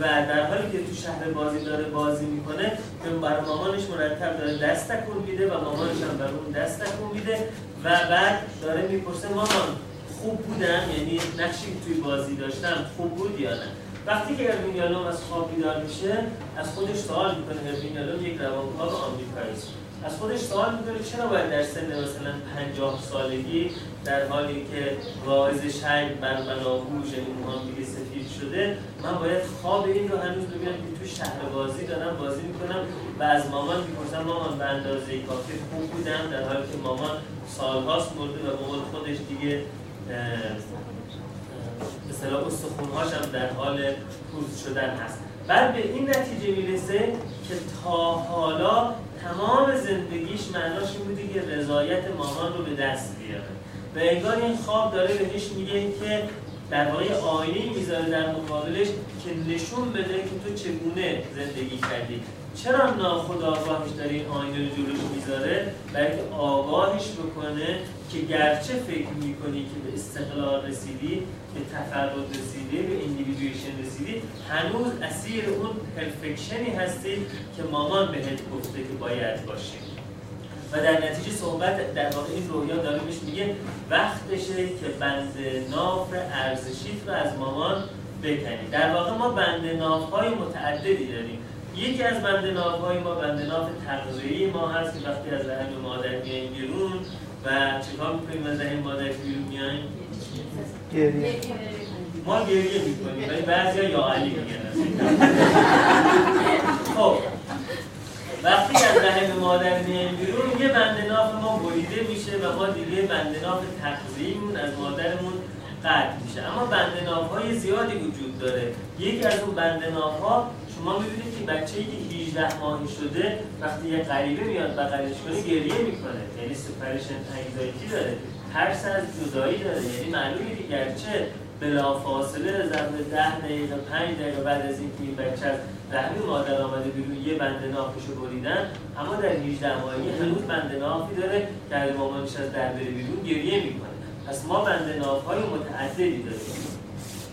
و در حالی که تو شهر بازی داره بازی می‌کنه بر مامانش مرتب داره دست تکون میده و مامانش هم بر اون دست تکون میده و بعد داره می‌پرسه مامان خوب بودم؟ یعنی نقشی توی بازی داشتم خوب بود یا نه؟ وقتی که اروین یالوم از خواب بیدار میشه از خودش سوال می‌کنه اروین یالوم یک روانکاو آمریکایی از خودش سوال می‌کنه چرا باید در سن مثلا 50 سالگی در حالی که واعظ شهر بر بناهوش یعنی موهام دیگه سفید شده من باید خواب این رو هنوز ببینم که تو شهر بازی دارم بازی می‌کنم و از مامان می‌پرسم مامان به اندازه کافی خوب بودم در حالی که مامان سالهاست مرده و مامان خودش دیگه مثلا استخونهاش هم در حال پوز شدن هست. بعد به این نتیجه می‌رسه که تا حالا تمام زندگیش معناش این بوده که رضایت مامان رو به دست بیاره. و انگار این خواب داره بهش میگه که در واقع آینه می‌ذاره در مقابلش که نشون بده که تو چگونه زندگی کردی. چرا ناخودآگاهش در این آینه رو جلوش می‌ذاره؟ بلکه آگاهش بکنه که گرچه فکر می‌کنی که به استقلال رسیدی به تفرد رسیدی به اندیویدویشن رسیدی هنوز اسیر اون پرفکشنی هستی که مامان بهت گفته که باید باشی و در نتیجه صحبت در واقع این رویا داره بهش میگه وقتشه که بند ناف ارزشیت رو از مامان بکنی. در واقع ما بند ناف های متعددی داریم. یکی از بند ناف های ما بند ناف تغذیه‌ای ما هست که وقتی از رحم مادر میاییم بیرون و چیکار می‌کنیم از رحم مادر بیرون میاییم؟
گریه.
ما گریه می‌کنیم ولی بعضیا یا علی میگن. خب وقتی از رحم مادر میایم بیرون یه بند ناف ما بریده میشه و ما دیگه بند ناف تغذیه‌مون از مادرمون قطع میشه. اما بند ناف های زیادی وجود داره. یکی از اون بند ناف ها شما می‌بینید که بچه‌ای که 18 ماهی شده وقتی یه غریبه میاد بغلش کنه گریه می‌کنه. یعنی سپریشن انگزایتی داره. ترس از جدایی داره. یعنی معلومه که گرچه بلافاصله ظرف ده دقیقه پنج دقیقه بعد از اینکه این بچه از رحم مادر آمده بیرون یه بند نافشو بریدن اما در 18 ماهگی هنوز بند نافی داره که اگه مامانش از در بره بیرون گریه می‌کنه. پس ما بند ناف های متعددی داریم.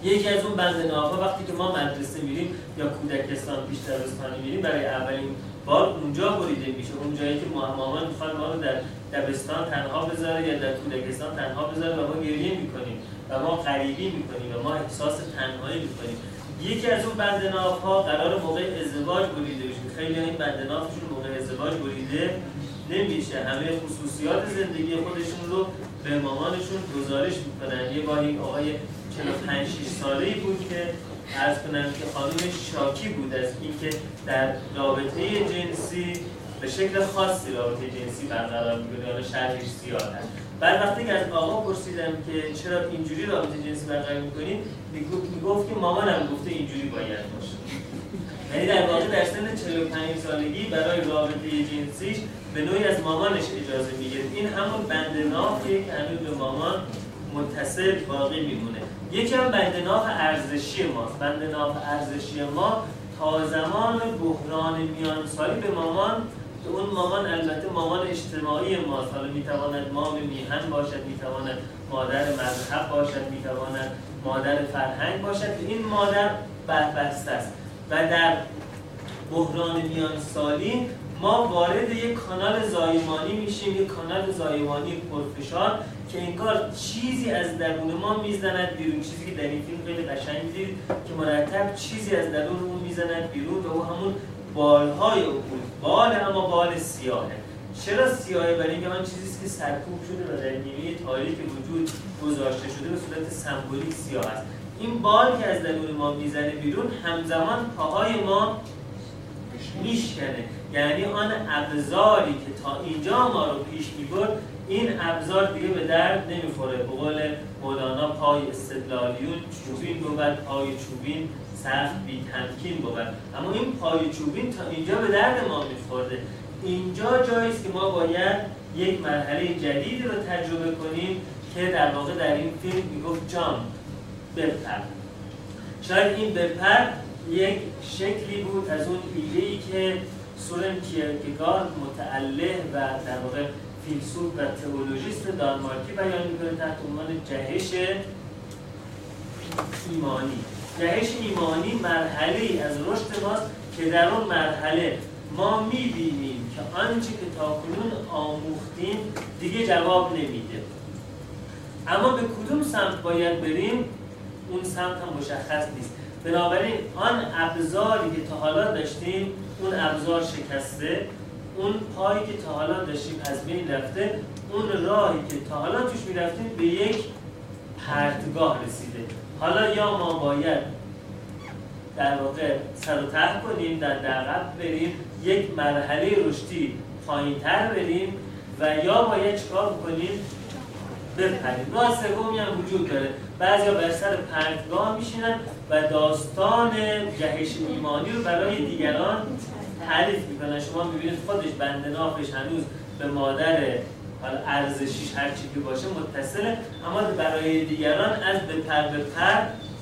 یکی از اون بند ناف وقتی که ما مدرسه میریم یا کودکستان پیش دبستانی میریم برای اولین بار اونجا بریده میشه. اون جایی که مامان می‌خواد ما رو در دبستان تنها بذاره یا در کودکستان تنها بذاره و ما گریه می‌کنیم و ما غریبی می‌کنیم و ما احساس تنهایی می‌کنیم. یکی از اون بند ناف ها قرار موقع ازدواج بریده بشه. خیلی این بند نافشون موقع ازدواج بریده نمیشه. همه خصوصیات زندگی خودشون رو به مامانشون گزارش می‌کنن. یه بار آقای 45 6 ساله بود که عرض کنم که خانومش شاکی بود از اینکه در رابطه جنسی به شکل خاصی رابطه جنسی برقرار می‌کنه حالا شرحش زیاد هست. بعد وقتی که از آقا پرسیدم که چرا اینجوری رابطه جنسی برقرار می‌کنی می‌گفت که مامانم گفته اینجوری باید باشه. یعنی در واقع در سن 45 سالگی برای رابطه جنسیش به نوعی از مامانش اجازه می‌گیره. این همون بند نافیه که هنوز به مامان متصل باقی میمونه. یکی هم بند ناف ارزشی ماست. بند ناف ارزشی ما تا زمان بحران میان سالی به مامان که اون مامان البته مامان اجتماعی ماست حالا می‌تواند مام میهن باشد می‌تواند مادر مذهب باشد می‌تواند مادر فرهنگ باشد. این مادر بربسته است. و در بحران میان سالی ما وارد یک کانال زایمانی میشیم یک کانال زایمانی پرفشار که انگار چیزی از درون ما می‌زند بیرون. چیزی که در این فیلم خیلی قشنگ دیدید که مرتب چیزی از درونمون می‌زند بیرون و او همون بالهای او بود بال اما بال سیاهه. چرا سیاهه؟ برای اینکه آن چیزی که سرکوب شده و در نیمه تاریک وجود گذاشته شده به صورت سمبولیک سیاه است. این بال که از درون ما می‌زنه بیرون همزمان پاهای ما میشکنه. یعنی آن ابزاری که تا اینجا ما رو پیش می‌برد این ابزار دیگه به درد نمی‌خوره. به قول مولانا پای استدلالیون چوبین بود پای چوبین سخت بی تمکین بود. اما این پای چوبین تا اینجا به درد ما میخورده. اینجا جایی است که ما باید یک مرحله جدیدی رو تجربه کنیم که در واقع در این فیلم می‌گفت جام بپر. شاید این بپر یک شکلی بود از اون ایده ای که سورن کیرکگارد متعله و در واقع فیلسوف و تئولوژیست دانمارکی بیان می‌کنه تحت عنوان جهش ایمانی. جهش ایمانی مرحله از رشد ماست که در اون مرحله ما می‌بینیم که آنچه که تاکنون آموختیم دیگه جواب نمیده. اما به کدوم سمت باید بریم؟ اون سمت هم مشخص نیست. بنابراین آن ابزاری که تا حالا داشتیم اون ابزار شکسته اون پایی که تا حالا داشتیم از بین رفته اون راهی که تا حالا توش می‌رفتیم به یک پرتگاه رسیده. حالا یا ما باید در واقع سر و ته کنیم در عقب بریم یک مرحله رشدی پایین تر بریم و یا باید چکار کنیم؟ بپریم. راه سومی هم وجود داره. بعضیا بر سر پرتگاه میشینن و داستان جهش ایمانی رو برای دیگران تعریف می‌کنن. شما می‌بینید خودش بنده نافش هنوز به مادر حالا ارزشیش هر چی که باشه متصله. اما برای دیگران از به پر به پر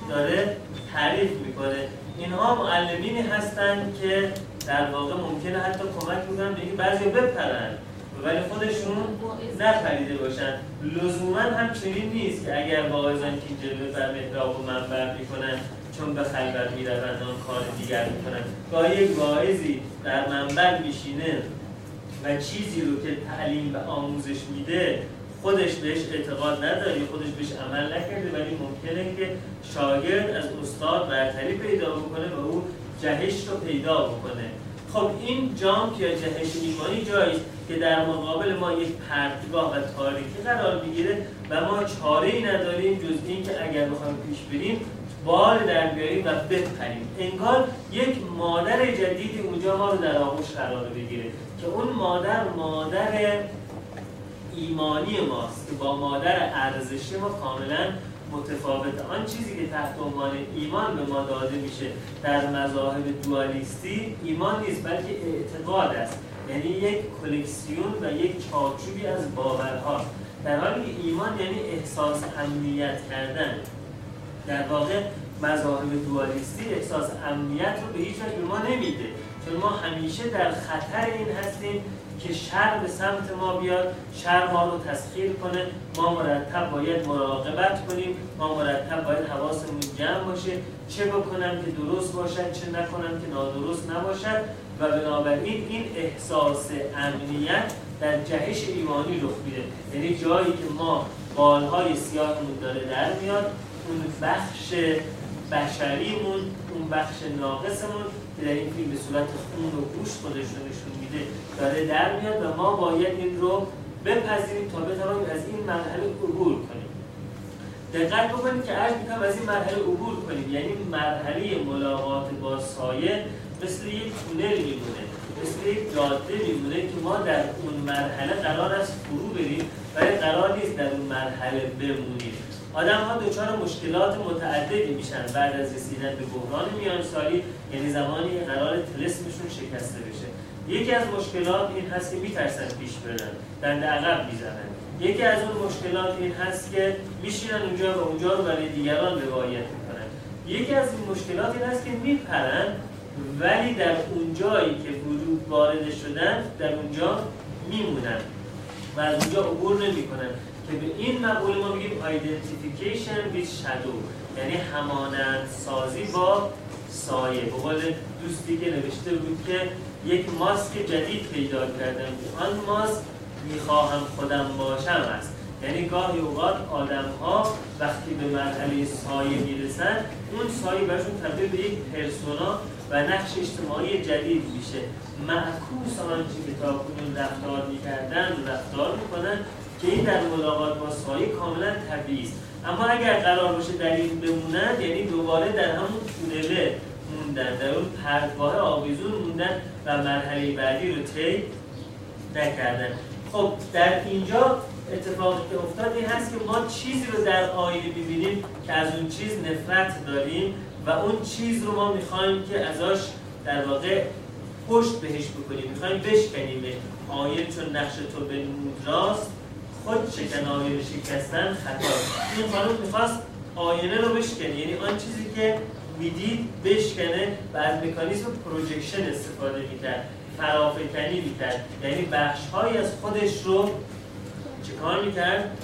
داره تعریف می‌کنه. اینها معلمینی هستند که در واقع ممکنه حتی کمک می‌کنن به بعضی بپرن. ولی خودشون نپریده باشن. لزوما هم چنین نیست که اگر واعظان که جلوه بر محراب و منبر می‌کنن چون به خلوت می‌روند آن کار دیگر می‌کنن. گاهی واعظی در منبر میشینه. و چیزی رو که تعلیم و آموزش میده خودش بهش اعتقاد نداره خودش بهش عمل نکرده ولی ممکنه که شاگرد از استاد برتری پیدا بکنه و او جهش رو پیدا بکنه. خب این جام که جهش ایمانی جایی که در مقابل ما یک پرتگاه و تاریکی قرار می‌گیره و ما چاره ای نداریم جز این که اگر بخوایم پیش بریم بال در بیاریم و بپریم. انگار یک مادر جدیدی اونجا ما رو در آغوش قرار بگیره که اون مادر مادر ایمانی ماست. که با مادر ارزشی ما کاملا متفاوت. آن چیزی که تحت عنوان ایمان به ما داده میشه در مذاهب دوالیستی ایمان نیست بلکه اعتقاد است. یعنی یک کلکسیون و یک چارچوبی از باورها. در حالی که ایمان یعنی احساس امنیت کردن. در واقع مذاهب دوالیستی احساس امنیت رو به هیچ وجه به ما نمیده. چون ما همیشه در خطر این هستیم که شر به سمت ما بیاد شر ما رو تسخیر کنه. ما مرتب باید مراقبت کنیم. ما مرتب باید حواسمون جمع باشه. چه بکنم که درست باشد چه نکنم که نادرست نباشد. و بنابراین این احساس امنیت در جهش ایمانی رخ میده. یعنی جایی که ما بالهای سیاهمون داره در میاد اون بخش بشریمون اون بخش ناقصمون که در این فیلم به صورت خون و گوشت خودش رو نشون میده داره در میاد و ما باید این رو بپذیریم تا بتوانیم از این مرحله عبور کنیم. دقت بکنید که عرض می‌کنم از این مرحله عبور کنیم. یعنی مرحله ملاقات با سایه مثل یک تونل میمونه مثل یک جاده میمونه که ما در اون مرحله قرار است فرو بریم ولی قرار نیست در اون مرحله بمونیم. آدم ها دچار مشکلات متعددی میشن. بعد از رسیدن به بحران میان سالی یعنی زمانی قرار تلسمشون شکسته بشه. یکی از مشکلات این هست که میترسن پیش برن دنده عقب می‌زنن. یکی از اون مشکلات این هست که میشینن اونجا و اونجا رو برای دیگران روایت می‌کنن. یکی از این مشکلات این هست که میپرن ولی در اون جایی که ورود وارد شدن در اونجا میمونن و از اونجا عبور نمی‌کنن. که به این مقوله ما میگیم identification with shadow. یعنی همانند سازی با سایه. به قول دوستی که نوشته بود که یک ماسک جدید پیدا کردم. آن ماسک می‌خواهم خودم باشم است. یعنی گاهی اوقات آدم ها وقتی به مرحله سایه می‌رسن اون سایه برشون تبدیل به یک پرسونا و نقش اجتماعی جدید میشه. معکوس آنچه که تا کنون رفتار می‌کردن رفتار می‌کنن که این در ملاقات با سایه کاملا طبیعی است. اما اگر قرار باشه در این بمونن یعنی دوباره در همون تونله موندن در اون پرتگاه آویزون موندن و مرحله بعدی رو طی نکردن. خب در اینجا اتفاقی که افتاد این هست که ما چیزی رو در آینه ببینیم که از اون چیز نفرت داریم و اون چیز رو ما می‌خوایم که ازش در واقع پشت بهش بکنیم. می‌خوایم بشکنیم آینه چون نقش تو به نمود راست خود شکن آینه شکستن خطا. این خانم می‌خواست آینه رو بشکنه. یعنی آن چیزی که می‌دید بشکنه و از مکانیزم projection استفاده می‌کرد فرافکنی می‌کرد. یعنی بخش از خودش رو چه کار می‌کرد؟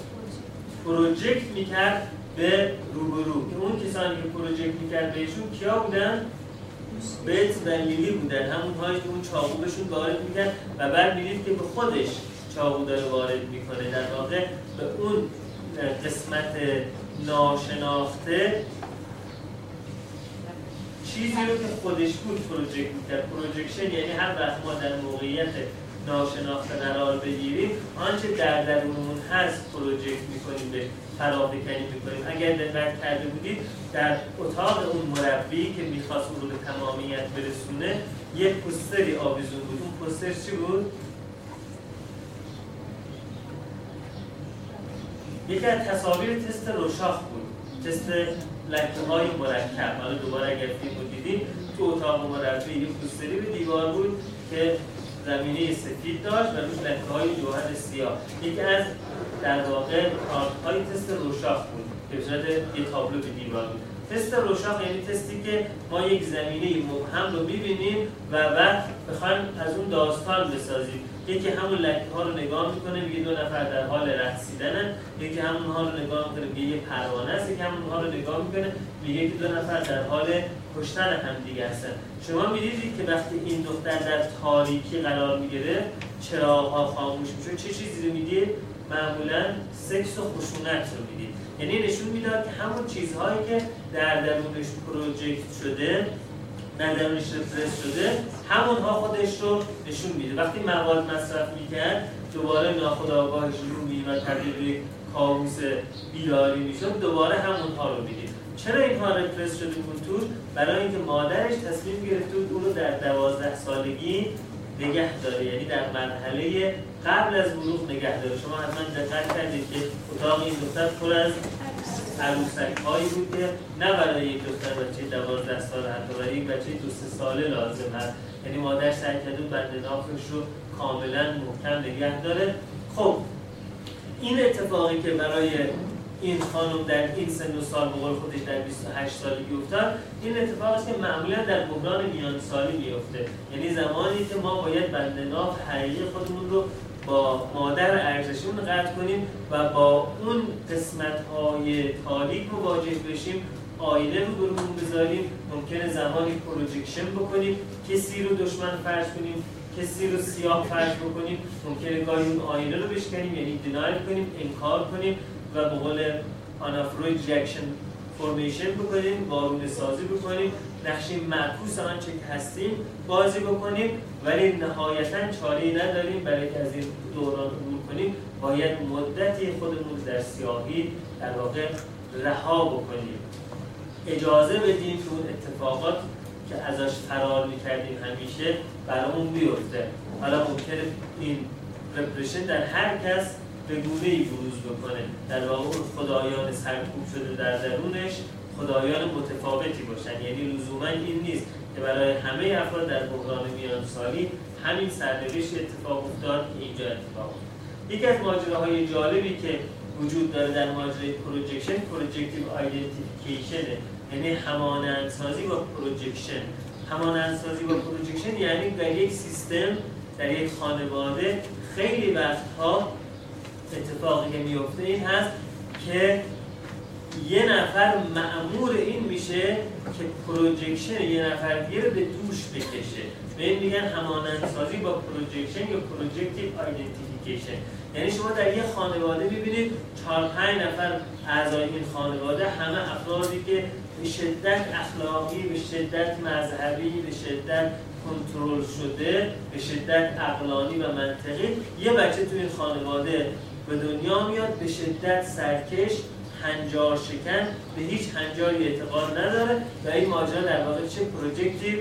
project می‌کرد به روبرو. که اون کسانی که project می‌کرد بهشون کیا بودن؟ بث و لیلی بودن. همون هایی که اون چاقو بهشون وارد می‌کرد و بعد می‌دید که به خودش چاقو داره وارد می‌کنه در واقع به اون قسمت ناشناخته چیزی رو که خودش بود project می‌کرد. projection یعنی هر وقت ما در موقعیت ناشناخته قرار بگیریم آنچه در درونمون هست project می‌کنیم به فرافکنی می‌کنیم. اگر دقت کرده بودید در اتاق اون مربی که می‌خواست اون رو به تمامیت برسونه یک پوستری آویزون بود. اون پوستر چی بود؟ یکی از تصاویر تست روشاخ بود تست لکه های مرکب. حالا دوباره اگر فیلم دیدیم تو اتاق مربی یک پوستری به دیوار بود که زمینه سفید داشت و روش لکه های جوهر سیاه. یکی از در واقع های تست روشاخ بود که بصورت یه تابلو به دیوار بود. تست روشاخ یعنی تستی که ما یک زمینه مبهم رو می‌بینیم و بعد بخوایم از اون داستان بسازیم. یکی همون لکه ها رو نگاه می‌کنه میگه دو نفر در حال رقصیدنن. یکی همون ها رو نگاه می‌کنه میگه یه پروانه است. یکی همون ها رو نگاه می‌کنه میگه که دو نفر در حال کشتن هم دیگه هستن. شما می‌دیدید که وقتی این دختر در تاریکی قرار می‌گیره چراغ ها خاموش میشه. چه چیزی رو می‌دید؟ معمولا سکس و خشونت رو می‌دید. یعنی نشون می‌داد که همون چیزهایی که در درونش پروژکت شده درونش رفرس شده همونها خودش رو نشون میده. وقتی مواد مصرف می‌کرد دوباره ناخودآگاهش رو میده و تبدیل به کابوس بیداری می‌شد دوباره همونها رو می‌دید چرا اینها رفرس شده بود تو برای اینکه مادرش تصمیم گرفته بود اون رو در دوازده سالگی نگه داره. یعنی در مرحله قبل از بلوغ نگه داره. شما حتما دقت کردید که اتاق این دختر پر از عروسک هایی بود که نه برای یک دختر بچه دوازده سال حتی برای یک بچه دو سه ساله لازم هست. یعنی مادر سعی کرده بند نافش رو کاملا محکم نگه داره. خب این اتفاقی که برای این خانم در این سن و سال بقول خودش در 28 سالگی افتاد این اتفاق است که معمولا در بحران میان سالی میفته یعنی زمانی که ما باید بند ناف حقیقی خودمون رو با مادر ارزشیمون قطع کنیم و با اون قسمت های تاریک مواجه بشیم آینه روبرومون بذاریم ممکنه زمانی projection بکنیم کسی رو دشمن فرض کنیم کسی رو سیاه فرض بکنیم ممکنه گاهی اون آینه رو بشکنیم یعنی denial کنیم انکار کنیم و به قول آنا فروید reaction formation بکنیم وارون سازی بکنیم نقشه معکوس آنچه که هستیم بازی بکنیم ولی نهایتا چاره نداریم. برای که از این دوران عبور کنیم باید مدتی خودمون در سیاهی در واقع رها بکنیم. اجازه بدیم که اون اتفاقات که ازش فرار می‌کردیم همیشه برامون بیفته. حالا ممکنه این رپرشن در هر کس به گونه ای بروز بکنه. در واقع اون خدایان سرکوب شده در درونش خدایان متفاوتی باشن. یعنی لزوما این نیست که برای همه افراد در بحران میان سالی همین سرنوشت اتفاق افتاد که اینجا اتفاق افتاد. یکی از ماجراهای جالبی که وجود داره در ماجرای projection projective identification یعنی همانندسازی با projection همانندسازی با projection یعنی در یک سیستم در یک خانواده خیلی وقتها اتفاقی که میفته این هست که یه نفر مأمور این میشه که projection یه نفر دیگه رو به دوش بکشه. به این میگن همانندسازی با projection یا projective identification. یعنی شما در یه خانواده می‌بینید چهار پنج نفر اعضای این خانواده همه افرادی که به شدت اخلاقی به شدت مذهبی به شدت کنترل شده به شدت عقلانی و منطقی یه بچه تو این خانواده به دنیا میاد به شدت سرکش هنجار شکن به هیچ هنجاری اعتقاد نداره و این ماجرا در واقع چه projective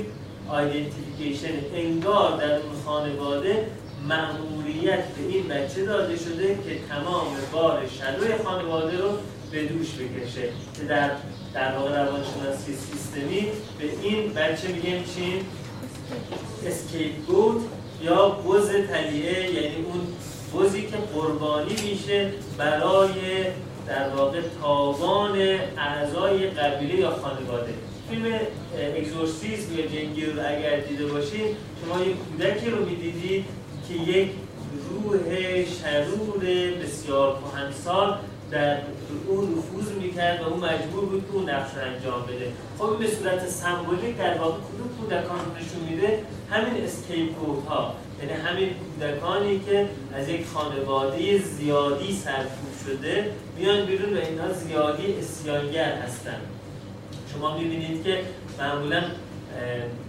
identification انگار در اون خانواده مأموریت به این بچه داده شده که تمام بار shadow ی خانواده رو به دوش بکشه که در در واقع روانشناسی سیستمی به این بچه میگیم چی؟ scapegoat یا بز طلیعه یعنی اون بزی که قربانی میشه برای در واقع تاوان اعضای قبیله یا خانواده. فیلم اگزورسیسم یا جنگیر رو اگر دیده باشید شما یک کودکی رو می‌دیدید که یک روح شرور بسیار کهنسال در اون نفوذ می‌کرد و اون مجبور بود که اون نقش انجام بده. خب به صورت سمبولیک در واقع کدوم کودکان نشون میده؟ همین اسکیپ ها. یعنی همین کودکانی که از یک خانواده زیادی سرکوب شده میان بیرون و اینها زیادی اسیانگر هستن. شما می‌بینید که معمولا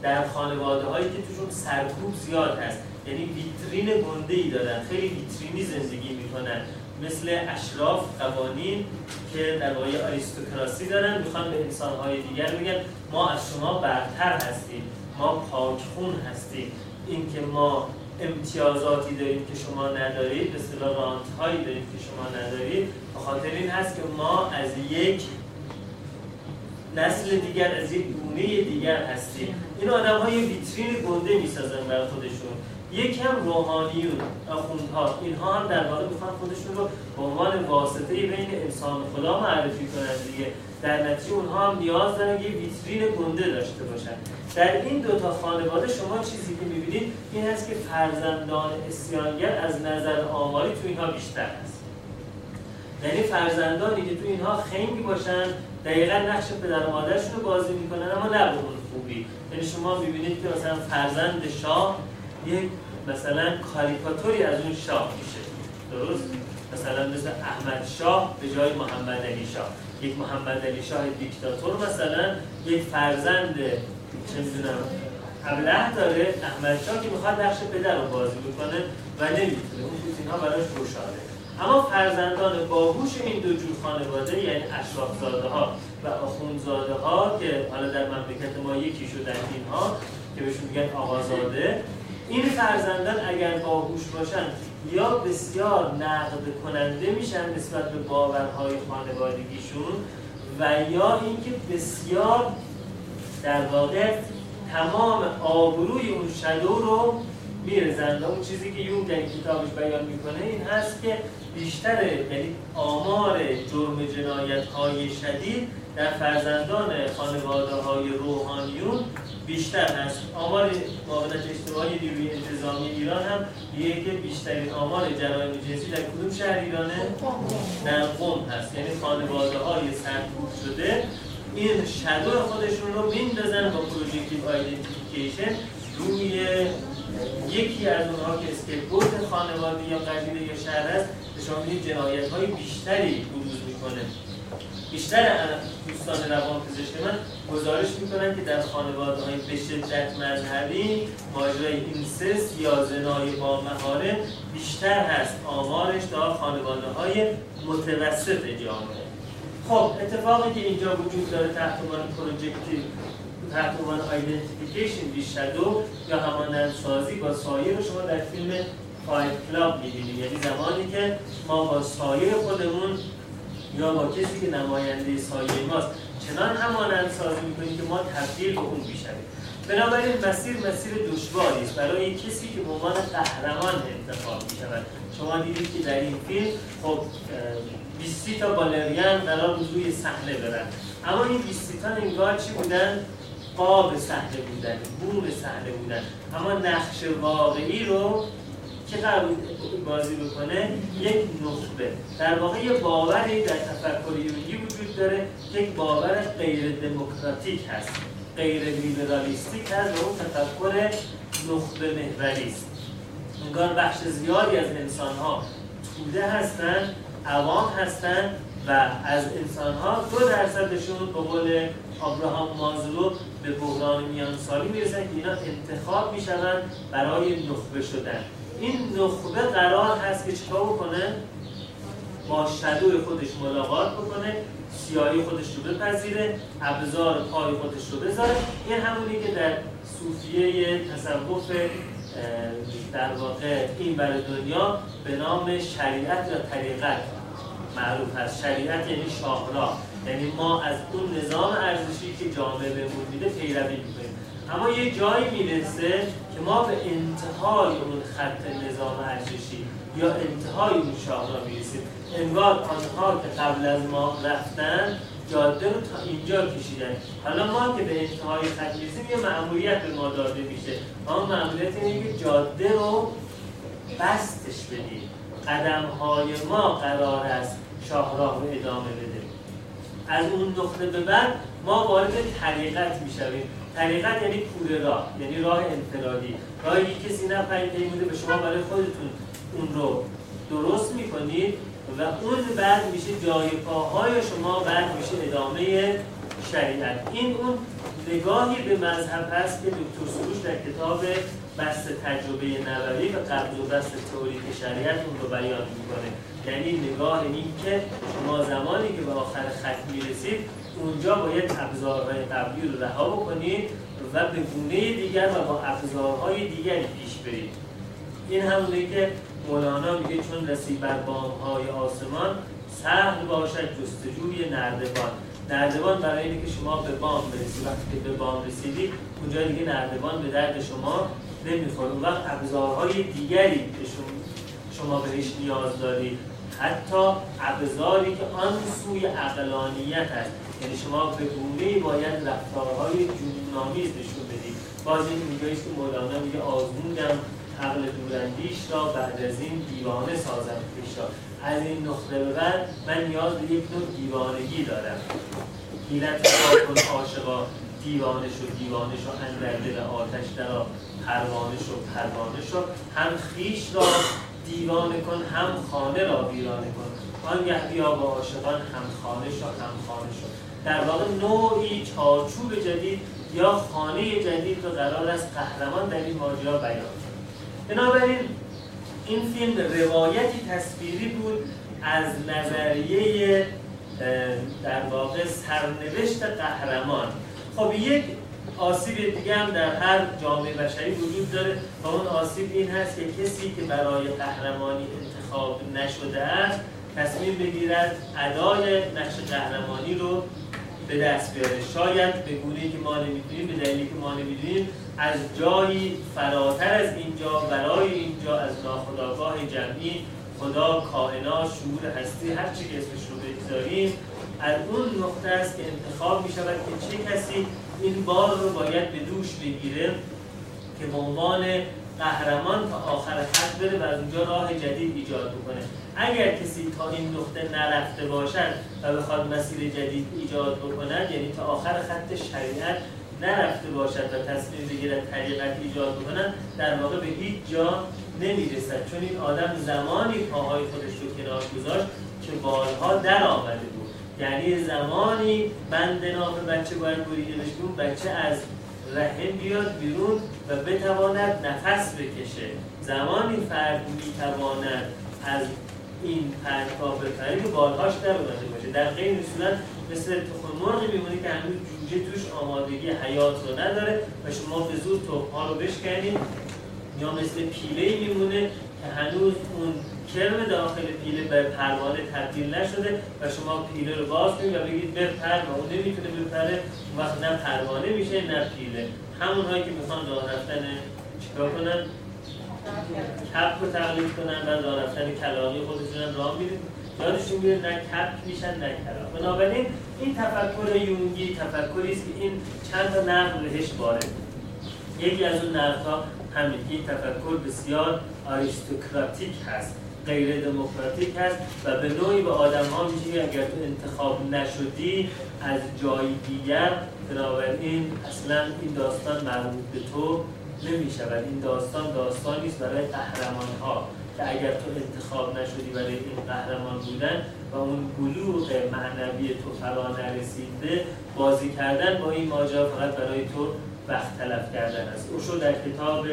در خانواده هایی که توشون سرکوب زیاد هست یعنی ویترین گنده ای دارن خیلی ویترینی زندگی می‌کنن. مثل اشراف قوانین که در واقع آریستوکراسی دارن می‌خوان به انسانهای دیگر بگن ما از شما برتر هستیم ما پاکخون هستیم. اینکه ما امتیازاتی داریم که شما ندارید به اصطلاح رانت هایی که شما ندارید. به خاطر این هست که ما از یک نسل دیگر از یک گونه دیگر هستیم. این آدم های ویترین گنده می‌سازن برای خودشون. یکم روحانیون آخوندها اینها هم در واقع می‌خوان خودشون رو به عنوان واسطه بین انسان خدا معرفی کنند دیگه. در نتیجه اونها هم نیاز دارن یه ویترین گنده داشته باشن. در این دو تا خانواده شما چیزی که می‌بینید این هست که فرزندان اسیانگر از نظر آماری تو اینها بیشتر هست. یعنی فرزندانی که تو اینها خنگی باشن دقیقا نقش پدر و مادرشون رو بازی می‌کنن اما نه به خوبی. یعنی شما می‌بینید که مثلا فرزند شاه یک مثلا کاریکاتوری از اون شاه میشه. درست؟ مثلا مثل احمد شاه به جای محمد علی شاه. یک محمد علی شاه دیکتاتور مثلا یک فرزند چه می‌دونم ابله داره احمد شاه که می‌خواد نقش پدر رو بازی بکنه و نمی‌تونه. اون اینها براش روشاده اما فرزندان باهوش این دو جور خانواده یعنی اشرافزاده ها و آخوندزاده ها که حالا در مملکت ما یکی شدن اینها که بهشون میگن آقازاده این فرزندان اگر باهوش باشن یا بسیار نقد کننده میشن نسبت به باورهای خانوادگیشون و یا اینکه بسیار در واقع تمام آبروی اون شدو رو میرزن اون چیزی که یون در کتابش بیان می‌کنه این هست که بیشتر یعنی آمار جرم جنایت های شدید در فرزندان خانواده های روحانیون بیشتر هست. آمار معاونت اجتماعی نیروی انتظامی ایران هم میگه که بیشترین آمار جرایم جنسی در کدوم شهر ایرانه؟ در قم. هست. یعنی خانواده های سرکوب شده. این shadow خودشون رو میندازن با projective identification. روی یکی از اونها که scapegoat خانواده یا قبیله یا شهر است به شما جنایت های بیشتری بروز می‌کنه. بیشتر دوستان روان پزشک من گزارش می‌کنن که در خانواده های به شدت مذهبی ماجرای incest یا زنای با محارم بیشتر هست. آمارش تا خانواده های متوسط جامعه. خب اتفاقی که اینجا وجود داره تحت عنوان projective تحت عنوان identification یا همانند سازی با سایه شما در فیلم Fight Club می‌بینید. یعنی زمانی که ما با سایر خودمون یا با کسی که نماینده سایه ماست چنان همانند سازی می‌کنیم که ما تبدیل به اون می‌شویم. بنابراین مسیر مسیر دشواری است. برای کسی که به عنوان قهرمان انتخاب می شود شما دیدید که در این فیلم خب 20 تا بالرین قرار بود روی صحنه برن. اما این 20 تا انگار چی بودن؟ قاب صحنه بودن بوم صحنه بودن. اما نقش واقعی رو که قرار بازی بکنه؟ یک نخبه در واقع یه باوری در تفکر یونگی وجود داره که یک باور غیر دموکراتیک هست. غیر لیبرالیستیک هست و اون تفکر نخبه محوری است انگار بخش زیادی از انسان ها توده هستن عوام هستن و از انسان ها دو درصدشون به قول آبراهام مازلو به بحران میان سالی می‌رسن که اینا انتخاب می‌شوند برای نخبه شدن. این نخبه قرار هست که چیکار بکنه؟ با شدو خودش ملاقات بکنه سیاهی خودش رو بپذیره ابزار پای خودش رو بذاره. این همونی که در صوفیه تصوف در واقع این برای دنیا به نام شریعت و طریقت معروف هست شریعت یعنی شاهراه. یعنی ما از اون نظام ارزشی که جامعه بهمون میده پیروی می‌کنیم. اما یه جایی می‌رسه که ما به انتهای اون خط نظام ارزشی یا انتهای اون شاهراه می‌رسیم. انگار آنها که قبل از ما رفتن جاده رو تا اینجا کشیدن. حالا ما که به انتهای خط می‌رسیم یه معمولیت به ما داده میشه. اون معمولیت اینه که جاده رو بستش بدیم. قدم های ما قرار است شاهراه رو ادامه بده. از اون نقطه به بعد ما وارد طریقت می‌شویم. طریقت یعنی پول راه یعنی راه انفرادی. راهی که کسی نپرید پیموده به شما برای خودتون اون رو درست می‌کنید و اون بعد میشه جای پاهای شما بعد میشه ادامه شریعت. این اون نگاهی به مذهب هست که دکتر سروش در کتاب بست تجربه نبوی و قبض و بست تئوریک شریعت اون رو بیان می‌کنه. یعنی نگاه این که شما زمانی که به آخر خط می‌رسید اونجا باید ابزارهای قبلی رو رها بکنید و به گونه دیگر و با ابزارهای دیگری پیش برید. این همونه که مولانا میگه چون رسید بر های آسمان سهل باشد جستجوی نردبان. نردبان برای اینکه شما به بام برسید. وقتی که به بام رسیدید اونجا دیگه نردبان به درد شما نمی‌خوره. اون وقت ابزارهای دیگری شما بهش نیاز دارید. حتی ابزاری که آن سوی عقلانیت هست یعنی شما به گونه باید رفتارهای جنونآمیز نشون بدید. باز این میگه که مولانا میگه آزمودم عقل دورندیش را بعد از این دیوانه سازم پیش را. از این نقطه بعد من نیاز به یک نوع دیوانگی دارم. حیلت کن عاشقا دیوانه شو دیوانه شو اندر دل آتش درا پروانه شو پروانه شو هم خیش را دیوانه کن هم خانه را ویرانه کن. آنگه بیا با عاشقان هم خانه شو هم خانه شو. در واقع نوعی چارچوب جدید یا خانه جدید رو قرار است قهرمان در این ماجرا بیان بنابراین این فیلم روایتی تصویری بود از نظریه در واقع سرنوشت قهرمان. خب یک آسیب دیگه هم در هر جامعه بشری وجود داره و اون آسیب این هست که کسی که برای قهرمانی انتخاب نشده است تصمیم بگیرد ادای نقش قهرمانی رو به دست بیاره شاید به گونه که ما نمی‌دونیم به دلیلی که ما نمی‌دونیم از جایی فراتر از اینجا برای اینجا از ناخداگاه جمعی خدا کائنات شعور هستی هر چی که اسمش رو بگذاریم از اون نقطه است که انتخاب می شود که چه کسی این بار رو باید به دوش بگیره که به عنوان قهرمان تا آخر خط بره و از اونجا راه جدید ایجاد بکنه. اگر کسی تا این نقطه نرفته باشد و بخواد مسیر جدید ایجاد بکند یعنی تا آخر خط شریعت نرفته باشد و تصمیم بگیرد طریقت ایجاد بکنن در واقع به هیچ جا نمی‌رسد. چون این آدم زمانی پاهای خودش رو کنار گذاشت که بالها در آمده بود. یعنی زمانی بند ناف بچه باید بریده بشه بچه از رحم بیاد بیرون و بتواند نفس بکشه. زمانی فرد می‌تواند از این پرتها بپره که بالهاش باشه. در غیر صورت مثل تخم مرغی میمونه که هنوز جوجه توش آمادگی حیات رو نداره و شما به زور تخمها رو بشکنید. یا مثل پیله میمونه که هنوز اون کرم داخل پیله به پروانه تبدیل نشده و شما پیله رو باز کنید و بگید بپر و اون نمی‌تونه بپره وقت نه پروانه میشه نه پیله همون هایی که می‌خوان راه رفتن چیکار کنن؟ کپ رو تقلید کنن و راه رفتن کلاقی خودشون راه می‌دید یادشون بیاد نه کپ میشن نه کلام بنابراین این تفکر یونگی تفکری است که این چند تا نقل بهش وارد. یکی از اون نقدها همین. این تفکر بسیار آریستوکراتیک هست. غیر دموکراتیک هست و به نوعی به آدم ها میشه اگر تو انتخاب نشدی از جای دیگر بنابراین اصلا این داستان مربوط به تو نمی شود این داستان داستانی است برای قهرمان ها که اگر تو انتخاب نشدی برای این قهرمان بودن و اون بلوغ معنوی تو فرا نرسیده بازی کردن با این ماجرا فقط برای تو وقت تلف کردن است. اوشو در کتاب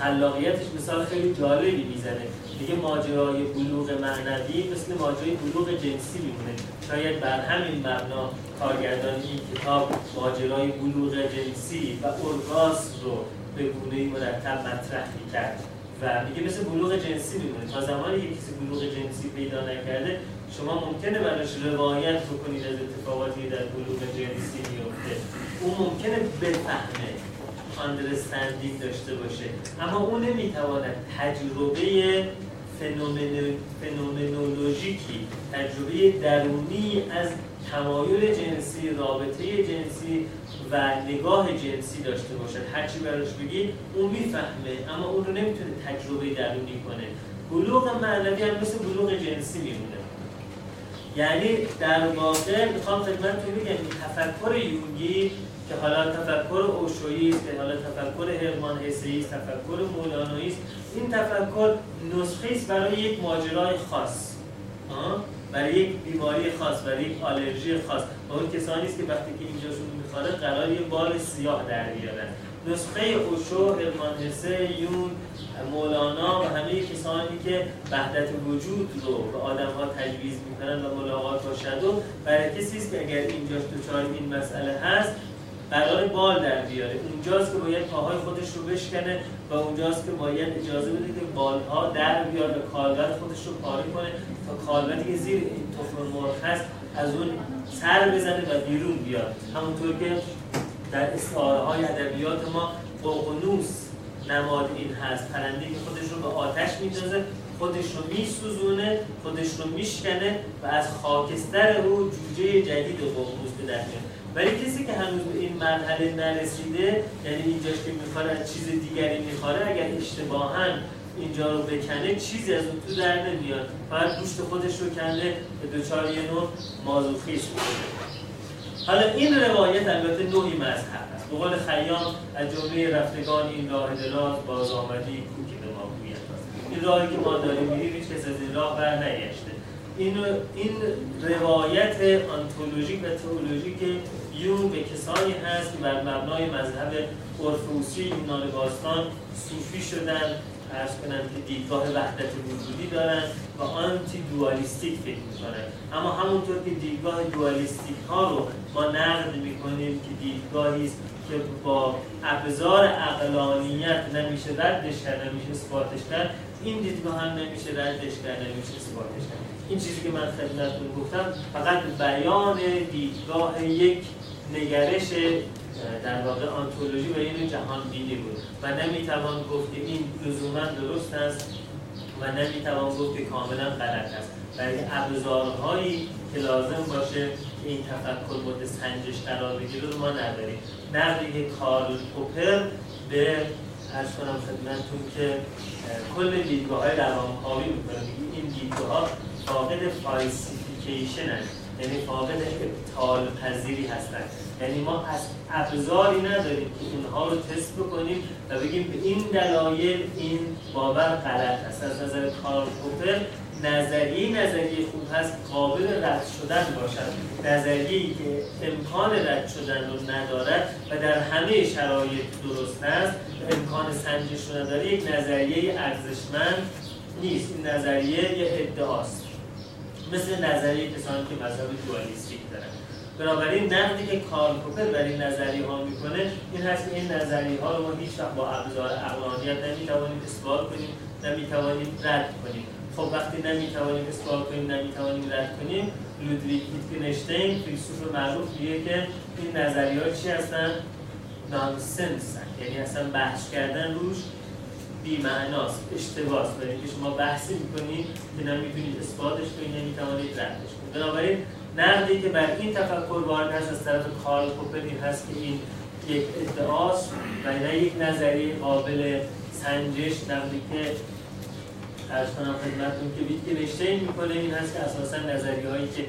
خلاقیتش مثال خیلی جالبی می‌زنه. میگه ماجرای بلوغ معنوی مثل ماجرای بلوغ جنسی میمونه. شاید بر همین مبنا کارگردان این کتاب ماجرای بلوغ جنسی و اورگاس رو به گونه مرتب مطرح کرد و میگه مثل بلوغ جنسی میمونه. تا زمانی که کسی بلوغ جنسی پیدا نکرده شما ممکنه براش روایت بکنید از اتفاقاتی در بلوغ جنسی میفته اون ممکنه بفهمه understanding داشته باشه. اما اون نمی‌تواند تجربه فنومنولوژیکی تجربه درونی از تمایل جنسی رابطه جنسی و نگاه جنسی داشته باشد. هرچی براش بگی اون می‌فهمه اما اون رو نمی‌تونه تجربه درونی کنه. بلوغ معنوی هم مثل بلوغ جنسی میمونه. یعنی در واقع می‌خوام خدمتتون بگم تفکر یونگی که حالا تفکر اوشویی است حالا تفکر هرمان هسی است تفکر مولانویی است. این تفکر نسخه است برای یک ماجرای خاص. برای یک بیماری خاص برای یک آلرژی خاص. و اون کسانی است که وقتی که اینجاشون می‌خوره قرار یه بال سیاه در بیارن. نسخه اوشو، هرمان هسه، یون، مولانا و همه کسانی که وحدت وجود رو به آدم ها تجویز می‌کنن و ملاقات با شدو برای کسی است که اگر اینجاش دچار این مسئله هست قرار بال در بیاره. اونجاست که باید پاهای خودش رو بشکنه و اونجاست که باید اجازه بده که بالها در بیاد و کالبد خودش رو پاره کنه تا کالبدی که زیر این تخم مرغ هست از اون سر بزنه و بیرون بیاد. همونطور که در استعاره های ادبیات ما قوقنوس نماد این هست. پرنده که خودش رو به آتش میتازه خودش رو میسوزونه خودش رو میشکنه و از خاکستر او جوجه جدید ققنوس به در ولی کسی که هنوز به این مرحله نرسیده یعنی اینجاش که می‌خواد از چیز دیگری می‌خوره اگر اشتباها اینجا رو بکنه چیزی از اون تو در نمیاد. فقط گوشت خودش رو کنده به دوچار یه نوع مازوخیسم حالا این روایت البته نوعی مذهب است. به قول خیام از جمله رفتگان این راه دراز باز آمدی کوکی به ما این راهی که ما داریم میریم هیچ کس از این راه بر نگشته این, این روایت آنتولوژیک و تئولوژیک یون به کسانی هست که بر مبنای مذهب اورفوسی یونان باستان صوفی شدن ارز کنند که دیدگاه وحدت وجودی دارن و آنتی دوالیستیک فکر می‌کنن. اما همونطور که دیدگاه دوالیستیک ها رو ما نقد می‌کنیم که دیدگاهی است که با ابزار اقلانیت نمیشه ردش کرد نمیشه اثباتش کرد این دیدگاه هم نمیشه ردش کرد نمیشه اثباتش کرد. این چیزی که من خدمتتون گفتم فقط بیان دیدگاه یک نگرش در واقع آنتولوژی و این جهان بینی بود. و نمی‌توان گفت که این لزوما درست است و نمی‌توان گفت که کاملا غلط است. برای ابزارهایی که لازم باشه که این تفکر مورد سنجش قرار بگیره ما نداریم. نقدی که کارل پوپر به عرض کنم خدمتتون که کل دیدگاه های روانکاوی می‌کنه این دیدگاه ها فاقد falsification هست یعنی فاقد ابطال پذیری هستن. یعنی ما از ابزاری نداریم که اینها رو تست بکنیم و بگیم به این دلایل این باور غلط هست از نظر کارل پوپر نظریه نظریه خوب هست قابل رد شدن باشد. نظریه که امکان رد شدن رو ندارد و در همه شرایط درست است. امکان سنجش رو نداره. یک نظریه ارزشمند نیست. این نظریه یه ادعاست. مثل نظریه کسانی که مذهب دوالیستیک دارن. بنابراین نقدی که کارل پوپر بر این نظریه ها می‌کنه این هست که این نظریه ها رو ما هیچ وقت با ابزار عقلانیت نمی‌توانیم اثبات کنیم نمی‌توانیم رد کنیم. خب وقتی نمی‌توانیم اثبات کنیم نمی‌توانیم رد کنیم لودویگ ویتگنشتین فیلسوف معروف میگه که این نظریه ها چی هستن؟ نانسنس یعنی اصلا بحث کردن روش بی‌معناست اشتباهست. برای اینکه شما بحثی می‌کنید که نمی‌تونید اثباتش کنید نمی‌توانید ردش کنید. بنابراین نقدی که بر این تفکر وارد هست از طرف کارل این هست که این یک ادعاست و نه یک نظریه قابل سنجش نقدی که ارز کنم خدمتتون که ویتگنشتین می‌کنه. این هست که اساسا نظریه هایی که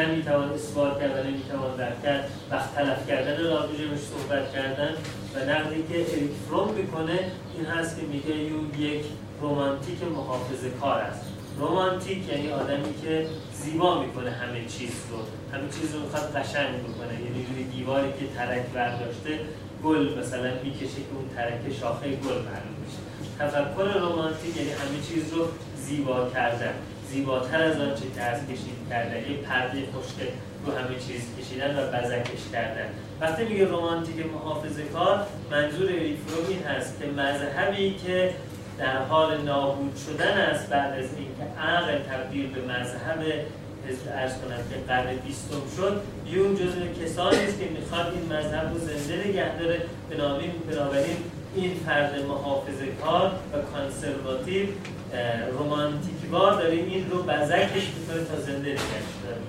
نمی‌توان اثبات کرد و نمی‌توان رد وقت تلف کردن راجبش صحبت کردن و نقدی که اریک فروم می‌کنه این هست که میگه یون یک رومانتیک محافظه کار است. رومانتیک یعنی آدمی که زیبا می‌کنه همه چیز رو. همه چیز رو می‌خواد قشنگ می‌کنه یعنی روی دیواری که ترک برداشته گل مثلا می‌کشه که اون ترک شاخه گل معلوم میشه. تفکر رومانتیک یعنی همه چیز رو زیبا کردن. زیباتر از آنچه که از کشید کردن. یه پرده رو همه چیز کشیدن و بزکش کردن. وقتی میگه رومانتیک محافظه کار منظور ریفروم این هست که مذهبی که در حال نابود شدن است بعد از اینکه عقل تبدیل به مذهب ارز کنم که قرن بیستم شد یون جزو کسانی است که می‌خواد این مذهب رو زنده نگه داره. بنابراین این فرد محافظه کار و کانسرواتیو رومانتیکوار داره. این رو بزکش می‌کنه تا زنده نگهش داره.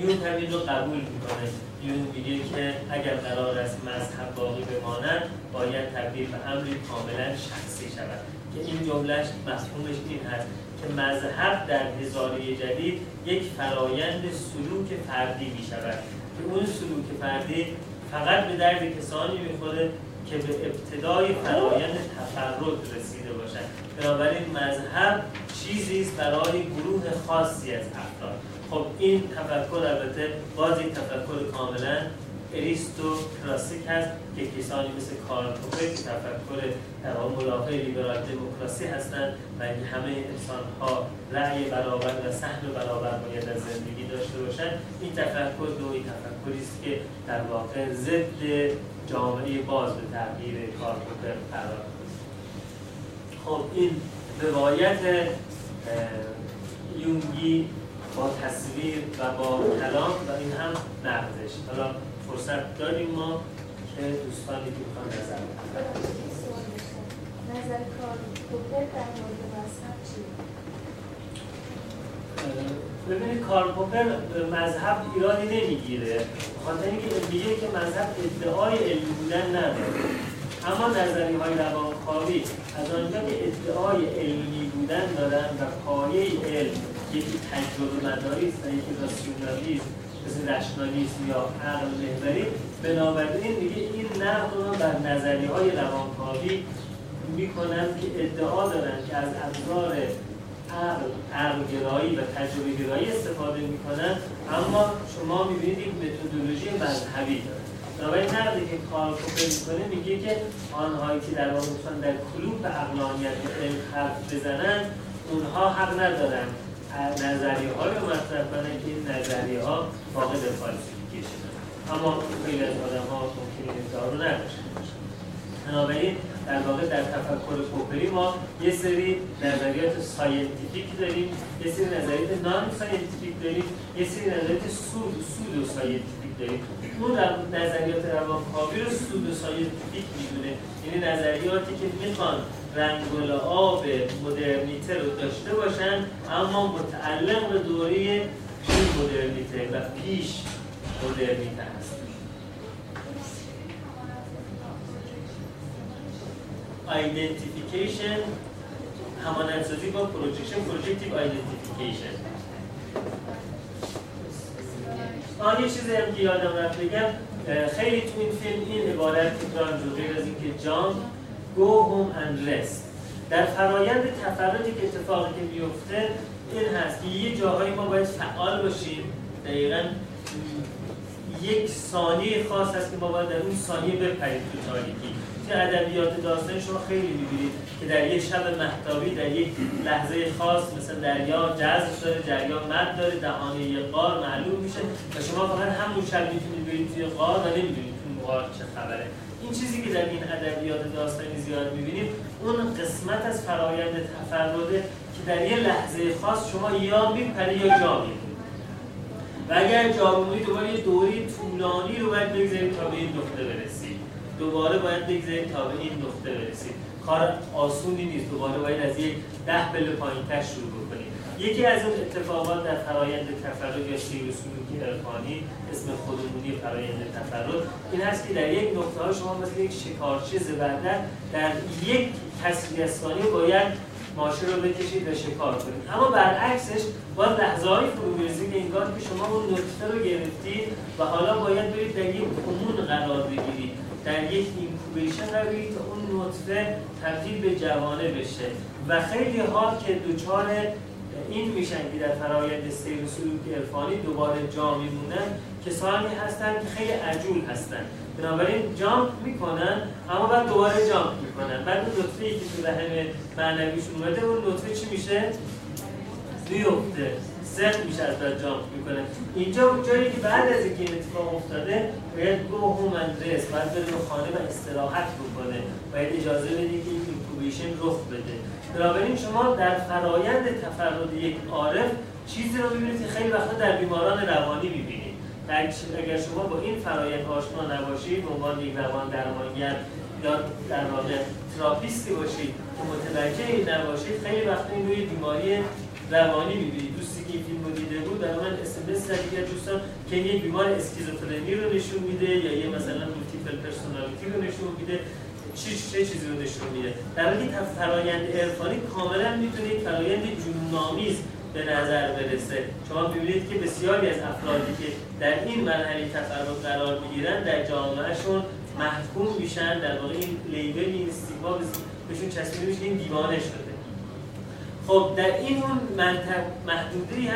یون همین رو قبول می‌کنه. یون میگه که اگر قرار است مذهب باقی بماند باید تبدیل به امری کاملا شخصی شود. که این جملهش مفهومش این هست که مذهب در هزاره جدید یک فرایند سلوک فردی می شود که اون سلوک فردی فقط به درد کسانی می‌خوره که به ابتدای فرایند تفرد رسیده باشند بنابراین مذهب چیزی است برای گروه خاصی از افراد. خب این تفکر البته باز یک تفکر کاملا اریستو کلاسیک هست که کسانی مثل کارل که تفکر در مدافع لیبرال دموکراسی هستند و اینکه همه انسان ها رأی برابر و سهم برابر باید از زندگی داشته باشند این تفکر نوعی تفکری است که در واقع ضد جامعه باز به تغییر کارل پوپر قرار خب این روایت یونگی با تصویر و با کلام و این هم نقدش. حالا فرصت داریم ما که دوستانی که می‌خوان نظر
نظر کار در مورد مذهب؟
ببینید کارل پوپر مذهب ایرانی نمی‌گیره. خاطر اینکه میگه که مذهب ادعای علمی بودن نداره. اما نظری های روانکاوی از آنجا که ادعای علمی بودن دارن و پایه علم یکی تجربه مداری است و یکی راسیونالیسم مثل رشنالیسم یا عقل محوری. بنابراین میگه این نقد رو بر نظری های روانکاوی می‌کنن که ادعا دارن که از ابزار عقلگرایی و تجربه گرایی استفاده می‌کنن اما شما می‌بینید یک متدولوژی مذهبی داره. بنابراین نقدی که کار کوپر می‌کنه میگه که آنهایی که در واقع در کلوب عقلانیت علم حرف بزنن اونها حق ندارن. نظریه های رو مطرح کنن که این نظریه ها فاقد فالسیفیکیشن اما خیلی از آدم ها ممکنه این رو نداشته بنابراین در واقع در تفکر پوپری ما یه سری نظریات scientific داریم یه سری نظریات non-scientific داریم یه سری نظریات pseudo pseudoscientific داریم. اون نظریات روانکاوی رو pseudoscientific می‌دونه. یعنی نظریاتی که می‌خوان رنگ آب مدرنیته رو داشته باشن اما متعلق به دوره مدرنیته و پیش مدرنیته. Identification همانندسازی با projection projective identification آن یه چیزی هم که یادم رفت بگم خیلی تو این فیلم این عبارت تکرار غیر از اینکه جان go home and rest. در فرایند تفردی که اتفاقی که میفته این هست که یه جاهایی ما باید فعال باشیم. دقیقا یک ثانیه خاص هست که ما باید در اون ثانیه بپریم تو تاریکی. که ادبیات داستانی شما خیلی می‌بینید که در یک شب محتابی در یک لحظه خاص مثل دریا جذب داره دریا مد داره دهانه یه قار معلوم میشه و شما فقط همون شب می‌تونید برید توی قار و نمی‌دونید اون قار چه خبره. این چیزی که در این ادبیات داستانی زیاد می‌بینید اون قسمت از فرایند تفرده که در یه لحظه خاص شما یا میپری یا جا و اگر جا دوباره یه دوری طولانی رو باید بگذارید تا به این نقطه برسید. دوباره باید بگذارید تا به این نقطه برسید کار آسونی نیست. دوباره باید از یک ده پله پایینتر شروع بکنیم. یکی از اون اتفاقات در فرایند تفرد یا سیر سلوکی عرفانی اسم خودمونی فرایند تفرد این هست که در یک نقطه ها شما مثل یک شکارچه زبرده در یک تصویر ثانیه باید ماشه رو بکشید و شکار کنید. اما برعکسش باید لحظه های فرو که انگار که شما اون نطفه رو گرفتید و حالا باید برید در یک امون قرار بگیرید. در یک اینکوبیشن بگیرید تا اون نطفه تبدیل به جوانه بشه. و خیلی ها که دوچار این میشن که در فرایند سیر سلوک عرفانی دوباره جا میمونن کسانی هستن که خیلی عجول هستن. بنابراین جامپ می‌کنن اما بعد دوباره جامپ می‌کنن. بعد اون نطفه ای که تو رحم معنویشون اومده اون نطفه چی میشه؟ میفته سخت میشه از جامپ می‌کنه. اینجا جایی که بعد از اینکه این اتفاق افتاده باید گو هوم رس باید بره به خانه و استراحت بکنه. باید اجازه بده که این اینکوبیشن رخ بده. بنابراین شما در فرایند تفرد یک عارف چیزی رو می‌بینید که خیلی وقتا در بیماران روانی می‌بینید. اگر شما با این فرایند آشنا نباشید به عنوان یک روان درمانگر یا در واقع تراپیستی باشید که متوجه این نباشید خیلی وقت این روی بیماری روانی می‌بینید دوستی که این فیلم رو دیده بود در من اسمس دیگر دوستان که یک بیمار اسکیزوفرنی رو نشون میده یا یه مثلا مولتیپل پرسونالیتی رو نشون میده چه چه چیزی رو نشون میده. در حالی فرایند عرفانی کاملا می‌تونه یک فرایند جنون‌آمیز به نظر برسه. شما ببینید که بسیاری از افرادی که در این مرحله تفرد قرار می‌گیرن در جامعهشون محکوم میشن. در واقع این لیبل این استیگما بهشون چسبیده میشه این دیوانه شده. خب در این اون منطق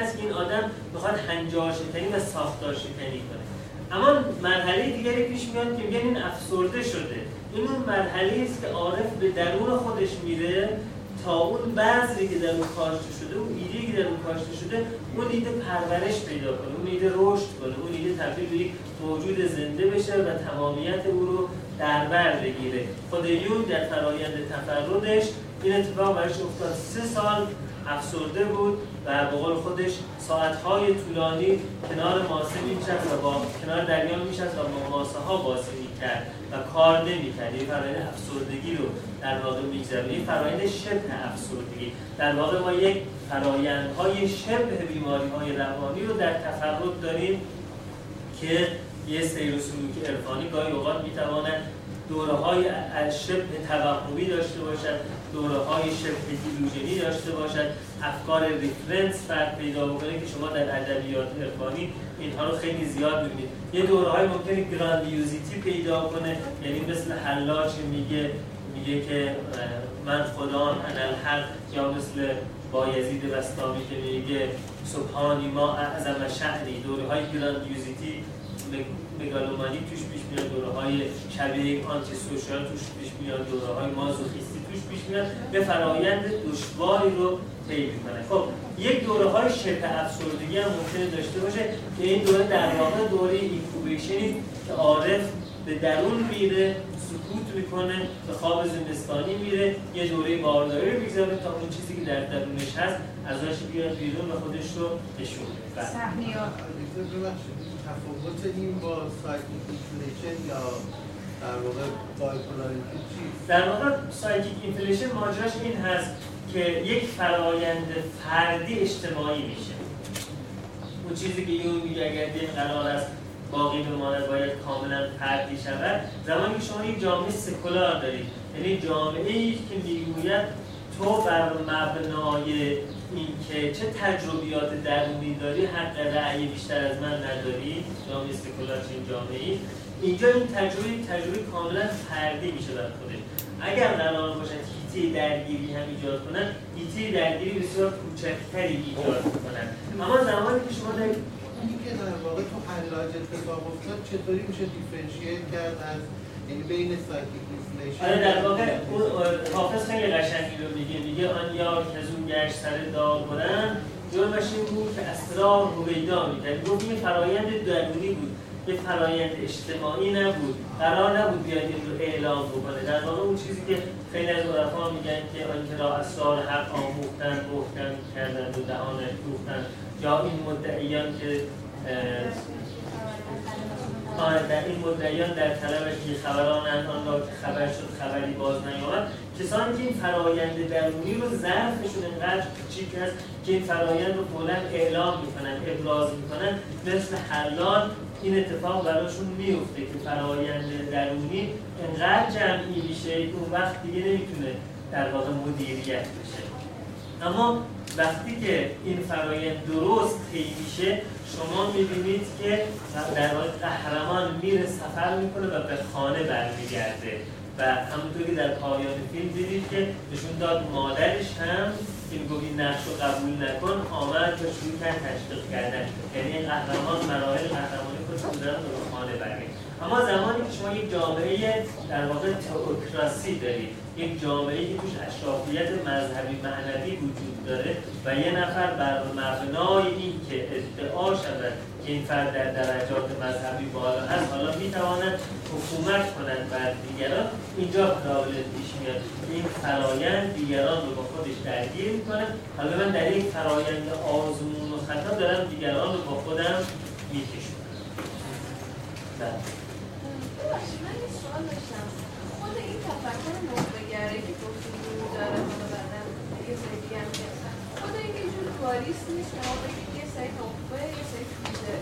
هست که این آدم بخواد هنجار شکنی و ساختار شکنی کنه. اما مرحله دیگری پیش میاد که میگن این افسرده شده. این اون مرحله است که عارف به درون خودش میره تا اون بذری که در اون کاشته شده اون ایده که در اون کاشته شده اون ایده پرورش پیدا کنه اون ایده رشد کنه اون ایده تبدیل به یک موجود زنده بشه و تمامیت او رو در بر بگیره. خود یون در فرایند تفردش این اتفاق براش افتاد. سه سال افسرده بود و به قول خودش ساعتهای طولانی کنار ماسه می‌شد و با کنار دریا می‌شد و با ماسه ها بازی می‌کرد و کار نمی‌کرد. این فرایند افسردگی رو در واقع میگذره این فرایند شبه افسردگی. در واقع ما یک فرایندهای شبه بیماری های روانی رو در تفرد داریم که یه سیر و سلوک عرفانی گاهی اوقات می‌تواند دوره های شبه توقعی داشته باشد. دوره های شبه داشته باشد افکار ریفرنس فرق پیدا بکنه که شما در ادبیات عرفانی اینها رو خیلی زیاد می‌بینید. یه دوره های ممکنه گراندیوزیتی پیدا کنه یعنی مثل حلاج میگه میگه که من خدا الحق یا مثل بایزید بستامی که میگه سبحانی ما اعظم شعری دوره های گراندیوزیتی مگالومانی توش پیش میاد دوره های شبیه آنتی سوشال توش پیش میاد دوره های مازوخیستی. توش پیش میاد به فرایند دشواری رو طی می‌کنه. خب یک دوره های شبه افسردگی هم ممکنه داشته باشه که این دوره در واقع دوره اینکوبیشنی که عارف به درون میره سکوت می‌کنه به خواب زمستانی میره یه دوره بارداری رو می‌گذاره تا اون چیزی که در درونش هست ازش بیاد بیرون و خودش رو نشون بده.
تفاوت این با psychic یا در واقع؟
در واقع psychic inflation ماجراش این هست که یک فرایند فردی اجتماعی میشه. اون چیزی که یونگ میگه اگر دین قرار است باقی بماند باید کاملا فردی شود. زمانی که شما یک جامعه سکولار دارید یعنی جامعه ای که می‌گوید تو بر مبنای اینکه چه تجربیات درونی داری حق رأی بیشتر از من نداری. جامعه سکولار این جامعه اینجا این تجربه تجربه کاملا فردی میشه در خودش اگر قرار باشد هیته درگیری هم ایجاد کنن هیته درگیری بسیار کوچکتری ایجاد کنن اما زمانی که شما در
این که در واقع تو حلاج اتفاق افتاد چطوری میشه دیفرنشیت کرد از یعنی بین سایکیک
آره در واقع اون حافظ خیلی قشنگی رو میگه. میگه آن یار که گشت سر دار بودن جرمش این بود که اسرار رویدا می‌کرد. گفت این فرایند درونی بود. یه فرایند اجتماعی نبود. قرار نبود بیاید این رو اعلام بکنه. در واقع اون چیزی که خیلی از عرفا میگن که آنکه را اسرار حق آموختن گفتن کردن و دهان گفتن یا این مدعیان که آره در این مدعیان در طلبش که خبران آن را که خبر شد خبری باز نیامد. کسانی که این فرایند درونی رو ظرفشون انقدر کوچیک است که این فرایند رو کلا اعلام می‌کنن ابراز می‌کنن مثل حلال این اتفاق براشون میفته که فرایند درونی انقدر جمعی میشه که اون وقت دیگه نمی‌تونه در واقع مدیریت بشه اما وقتی که این فرایند درست طی میشه شما می‌بینید که در واقع قهرمان میره سفر می‌کنه و به خانه برمیگرده. و همونطور که در پایان فیلم دیدید که نشون داد مادرش هم این نقش رو قبول نکن آمد و شروع کرد تشویق کردن. یعنی قهرمان مراحل قهرمانی خودشون دارن به خانه برگرد اما زمانی که شما یک جامعه در واقع تئوکراسی دارید یک جامعه که توش اشرافیت مذهبی معنوی وجود داره و یه نفر بر مبنای این که ادعا شود که این فرد در درجات مذهبی بالا هست. حالا می‌تواند حکومت کنند بر دیگران. اینجا پرابلم پیش میاد. این فرایند دیگران رو با خودش درگیر می‌کنه. حالا من در این فرایند آزمون و خطا دارم دیگران رو با خودم میکشونم.
بله. من یه سوال داشتم. خود این تفکر نخبهگره که گفتیم داره حالا یه سری هم خود این جور کاریست نیست که ما بگیم یه سری نخبه یه سری توده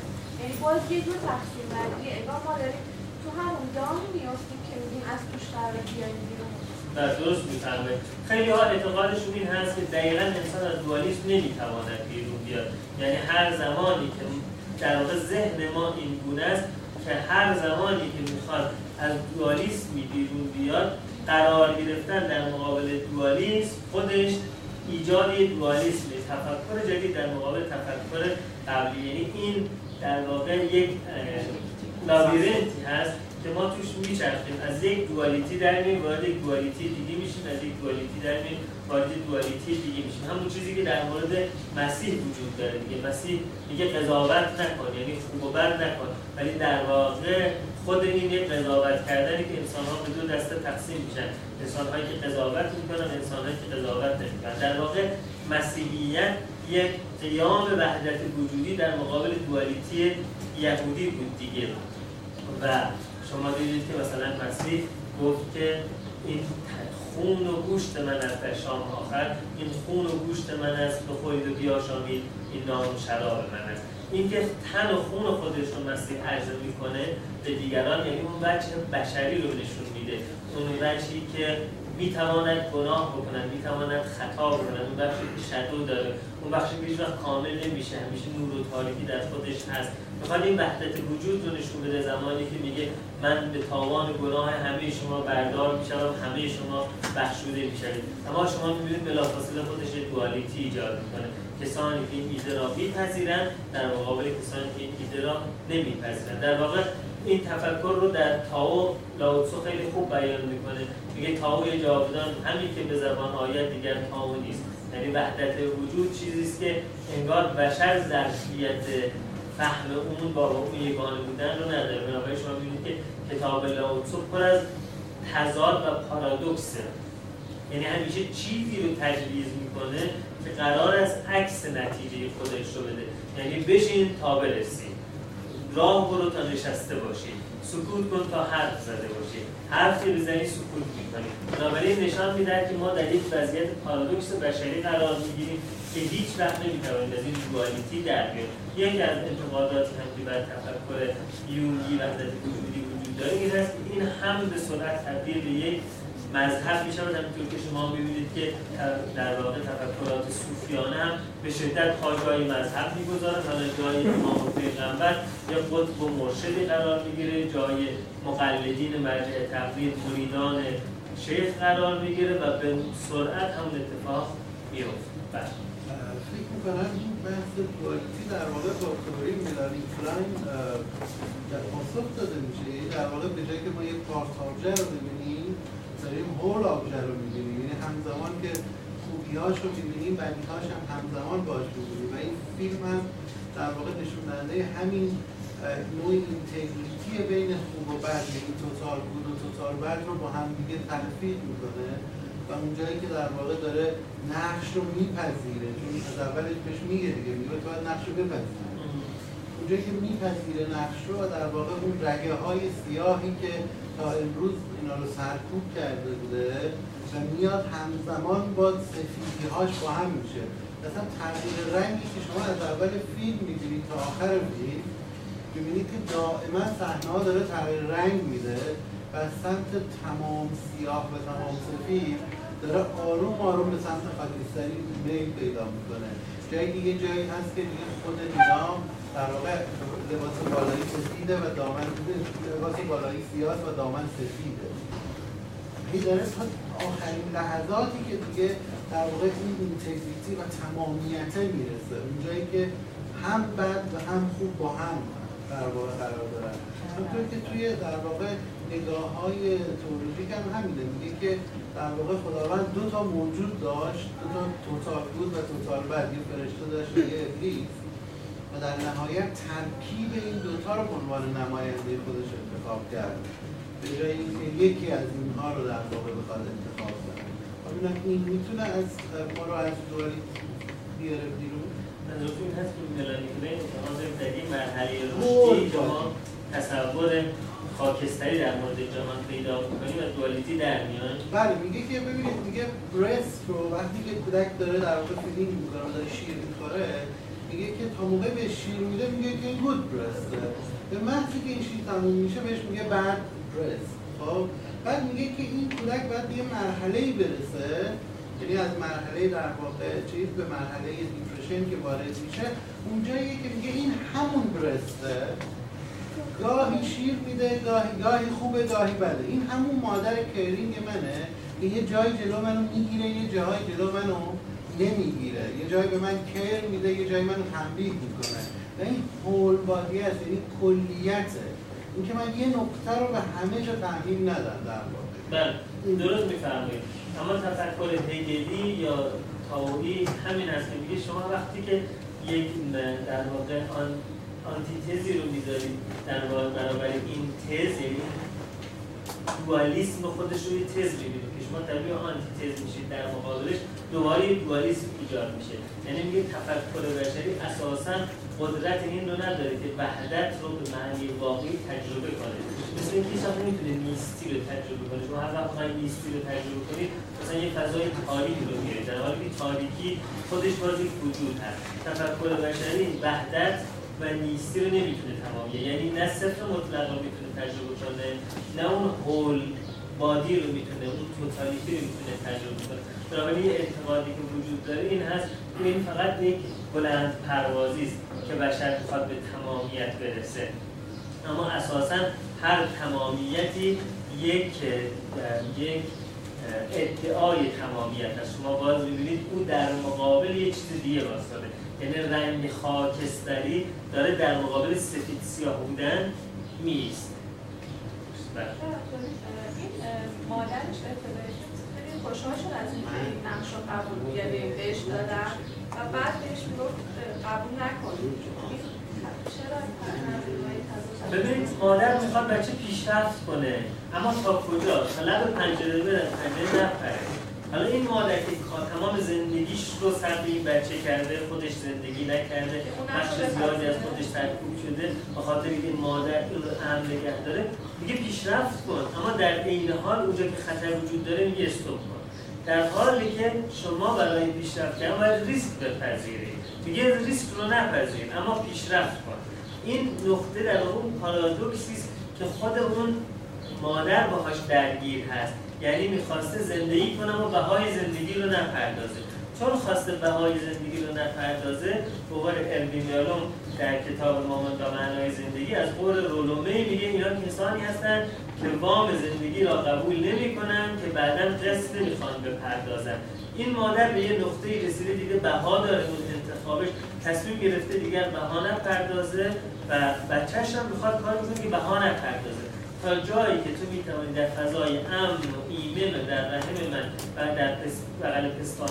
یعنی باز یه جور تقسیم بندیه انگار ما داریم. تو همون دامی میافتیم که میگیم از توش قرار بیایم بیرون.
و درست می‌فهمه خیلی ها اعتقادشون این هست که دقیقا انسان از دوالیسم نمی‌تواند بیرون بیاد. یعنی هر زمانی که در واقع ذهن ما این گونه است که هر زمانی که می‌خواد از دوالیسمی بیرون بیاد قرار گرفتن در مقابل دوالیسم خودش ایجاد دوالیسم تفکر جدید در مقابل تفکر قبلی. یعنی این در واقع یک لابیرنتی هست که ما توش میچرخیم. از یک دوالیتی در مییم وارد یک دوالیتی دیگه میشیم. از یک دوالیتی در مییم وارد دوالیتی دیگه میشیم. همون چیزی که در مورد مسیح وجود داره دیگه. مسیح میگه قضاوت نکن یعنی خوب و بد نکن. ولی در واقع خود این یک قضاوت کردنی که انسان ها به دو دسته تقسیم میشن. انسان هایی که قضاوت می‌کنن انسان هایی که قضاوت نمی‌کنن. در واقع مسیحیت یک قیام وحدت وجودی در مقابل دوالیتی یهودی بود دیگه. و شما دیدید که مثلا مسیح گفت که این خون و گوشت من است در شام آخر این خون و گوشت من است بخورید و بیاشامید این نام شراب من است. اینکه تن و خون خودش رو مسیح عرضه می‌کنه به دیگران یعنی اون وجه بشری رو نشون میده. اون وجهی که می‌تواند گناه بکنن می‌تواند خطا بکنن اون بخشی که شدو داره اون بخشی که هیچ کامل نمیشه همیشه نور و تاریکی در خودش هست. می‌خواد این وحدت وجود رو نشون بده زمانی که میگه من به تاوان گناه همه شما بردار میشم همه شما بخشوده می‌شوید. اما شما می‌بینید بلافاصله خودش دوالیتی ایجاد می‌کنه. کسانی که این ایده را میپذیرن در مقابل کسانی که این ایده را نمیپذیرن در واقع این تفکر رو در تاو لاوتسو خیلی خوب بیان می‌کنه. میگه تاو جاودان همین که به زبان آید دیگر تاو نیست. یعنی وحدت وجود چیزی است که انگار بشر ظرفیت فهم اون با اون یگانه بودن رو نداره. بنابراین شما می‌بینید که کتاب لاوتسو پر از تضاد و پارادوکسه یعنی همیشه چیزی رو تجویز می‌کنه که قرار است عکس نتیجه خودش رو بده. یعنی بشین تا برسی. راه برو تا نشسته باشی. سکوت کن تا حرف زده باشی. حرف که بزنی سکوت می‌کنی. بنابراین نشان میده که ما در یک وضعیت پارادوکس بشری قرار می‌گیریم که هیچ وقت نمی‌توانیم از این دوالیتی در بیاریم یکی از انتقاداتی هم که بر تفکر یونگی وحدت وجودی وجود داره این هست این هم به سرعت تبدیل به یک مذهب می شود همینطور که شما می‌بینید که در واقع تفکرات صوفیانه هم به شدت پا جای مذهب می‌گذارن. حالا جای امام و پیغمبر یا قطب و مرشدی قرار می‌گیره جای مقلدین مرجع تقلید مریدان شیخ قرار می‌گیره و به سرعت همون اتفاق میفته
بله. فکر می‌کنم این بحث در واقع با تئوری میلانی فلاین پاسخ داده میشه. یعنی در واقع به جایی که ما یک پارت رو داریم هول آبجه رو می‌بینیم. یعنی همزمان که خوبیهاش رو می‌بینیم بدیهاش هم همزمان باش می‌بینیم. و این فیلم هم در واقع نشون دهنده همین نوع اینتگریتی بین خوب و بد. یعنی توتال گود و توتال بد رو با هم دیگه تلفیق می‌کنه. و اونجایی که در واقع داره نقش رو میپذیره. چون از اولش بهش میگه دیگه میگه تو باید نقش رو بپذیره اونجایی که میپذیره نقش رو در واقع اون رگه های سیاهی که تا امروز اینا رو سرکوب کرده بوده و میاد همزمان با سفیدی هاش با هم میشه. مثلا تغییر رنگی که شما از اول فیلم می‌بینید تا آخر فیلم می‌بینید که دائما صحنه ها داره تغییر رنگ میده و سمت تمام سیاه و تمام سفید داره آروم آروم به سمت خاکستری میل پیدا می‌کنه. جایی دیگه جایی هست که دیگه خود نیام در واقع لباس بالایی سفیده و دامن لباس بالایی سیاه و دامن سفیده. تا آخرین لحظاتی که دیگه در واقع این اینتگریتی و تمامیته می‌رسه. اونجایی که هم بد و هم خوب با هم در واقع قرار دارن. همونطور که توی در واقع نگاه های تئولوژیک هم همینه. میگه که در واقع خداوند دو تا موجود داشت دو تا توتال بود و توتال بد یه فرشته داشت و یه ابلیس. و در نهایت ترکیب این دوتا رو به عنوان نماینده خودش انتخاب کرد. به جای اینکه یکی از اینها رو در واقع بخواد انتخاب کنه. ببینم این می‌تونه از ما رو از دوالیت بیاره بیرون؟
منظورتون این هست که ملانیکونه شما داریم در این مرحله رشدی شما تصور خاکستری در مورد جهان پیدا می‌کنیم و duality در میان.
بله میگه که ببینید میگه breast رو وقتی که کودک داره در واقع feeding می‌کنه داره شیر می‌خوره میگه که تا موقع به شیر میده میگه که این good breast ه به محضی که این شیر تموم میشه بهش میگه bad breast خب؟ بعد میگه که این کودک باید به یه مرحله ای برسه یعنی از مرحله در واقع چیز به مرحله depression که وارد میشه. اونجاییه که میگه این همون برسته گاهی شیر میده گاهی گاهی خوبه گاهی بده. این همون مادر کرینگ منه که یه جای جلو منو می‌گیره یه جای جلو منو نمی‌گیره. یه جای به من کر میده یه جای منو تنبیه می‌کنه. و این هول بادی است یعنی کلیته اینکه من یه نقطه رو به همه جا تحمیل ندم در واقع.
بله درست میفرمایید. اما تفکر هگلی یا تاوی همین است که شما وقتی که یک در واقع آن آنتیتزی رو می‌ذارید در واقع برابر این تز یعنی دوالیسم خودش رو یه تز می‌بینید شما طبیعی آنتیتز میشید در مقابلش دوباره یک دوالیسم ایجاد میشه. یعنی میگه تفکر بشری اساسا قدرت این رو نداره که وحدت رو به معنی واقعی تجربه کنه. مثل اینکه وقت نمی‌تونه نیستی رو تجربه کنه شما هر وقت نیستی رو تجربه کنید مثلا یه فضای تاریکی رو میارید در حالی که تاریکی خودش باز یک وجود هست. تفکر بشری وحدت و نیستی رو نمی‌تونه تمامیه. یعنی نه صفر مطلق می‌تونه تجربه کنه نه اون هول بادی رو می‌تونه اون توتالیتی رو می‌تونه تجربه کنه. بنابراین یه که وجود داره این هست که این فقط یک بلند پروازی است که بشر می‌خواد به تمامیت برسه. اما اساسا هر تمامیتی یک یک ادعای تمامیت است. شما باز می‌بینید او در مقابل یک چیز دیگه واسطه یعنی رنگ خاکستری داره در مقابل سفید سیاه بودن میست بله.
مادرش ابتدایش خیلی خوشحال شد از این نقش رو قبول یعنی بهش دادن و بعد بهش می‌گفت قبول نکن.
ببینید مادر می‌خواد بچه پیشرفت کنه. اما تا کجا لب پنجره بره پنجره نپره. حالا این مادر که تمام زندگیش رو صرف این بچه کرده خودش زندگی نکرده بخش زیادی از خودش ترکوب شده به خاطر اینکه مادر این رو امن نگه داره میگه پیشرفت کن. اما در عین حال اونجا که خطر وجود داره میگه استوب کن. در حالی که شما برای پیشرفت کردن باید ریسک بپذیرید. میگه ریسک رو نپذیرید اما پیشرفت کن. این نقطه در اون پارادوکسی است که خود اون مادر باهاش درگیر هست. یعنی می‌خواسته زندگی کنم و بهای زندگی رو نپردازه. چون خواسته بهای زندگی رو نپردازه بقول الوین یالوم در کتاب مامان معنای زندگی از قول رولومه میگه اینا کسانی هستند که وام زندگی را قبول نمی که بعدا قسط نمی‌خوان بپردازن. این مادر به یه نقطه رسیده دیگه بها داره اون انتخابش تصمیم گرفته دیگر بها نپردازه و بچهش هم می‌خواد کار کنه که بها نپردازه. تا جایی که تو می‌توانی در فضای امن و ایمن و در رحم من و در بغل پستان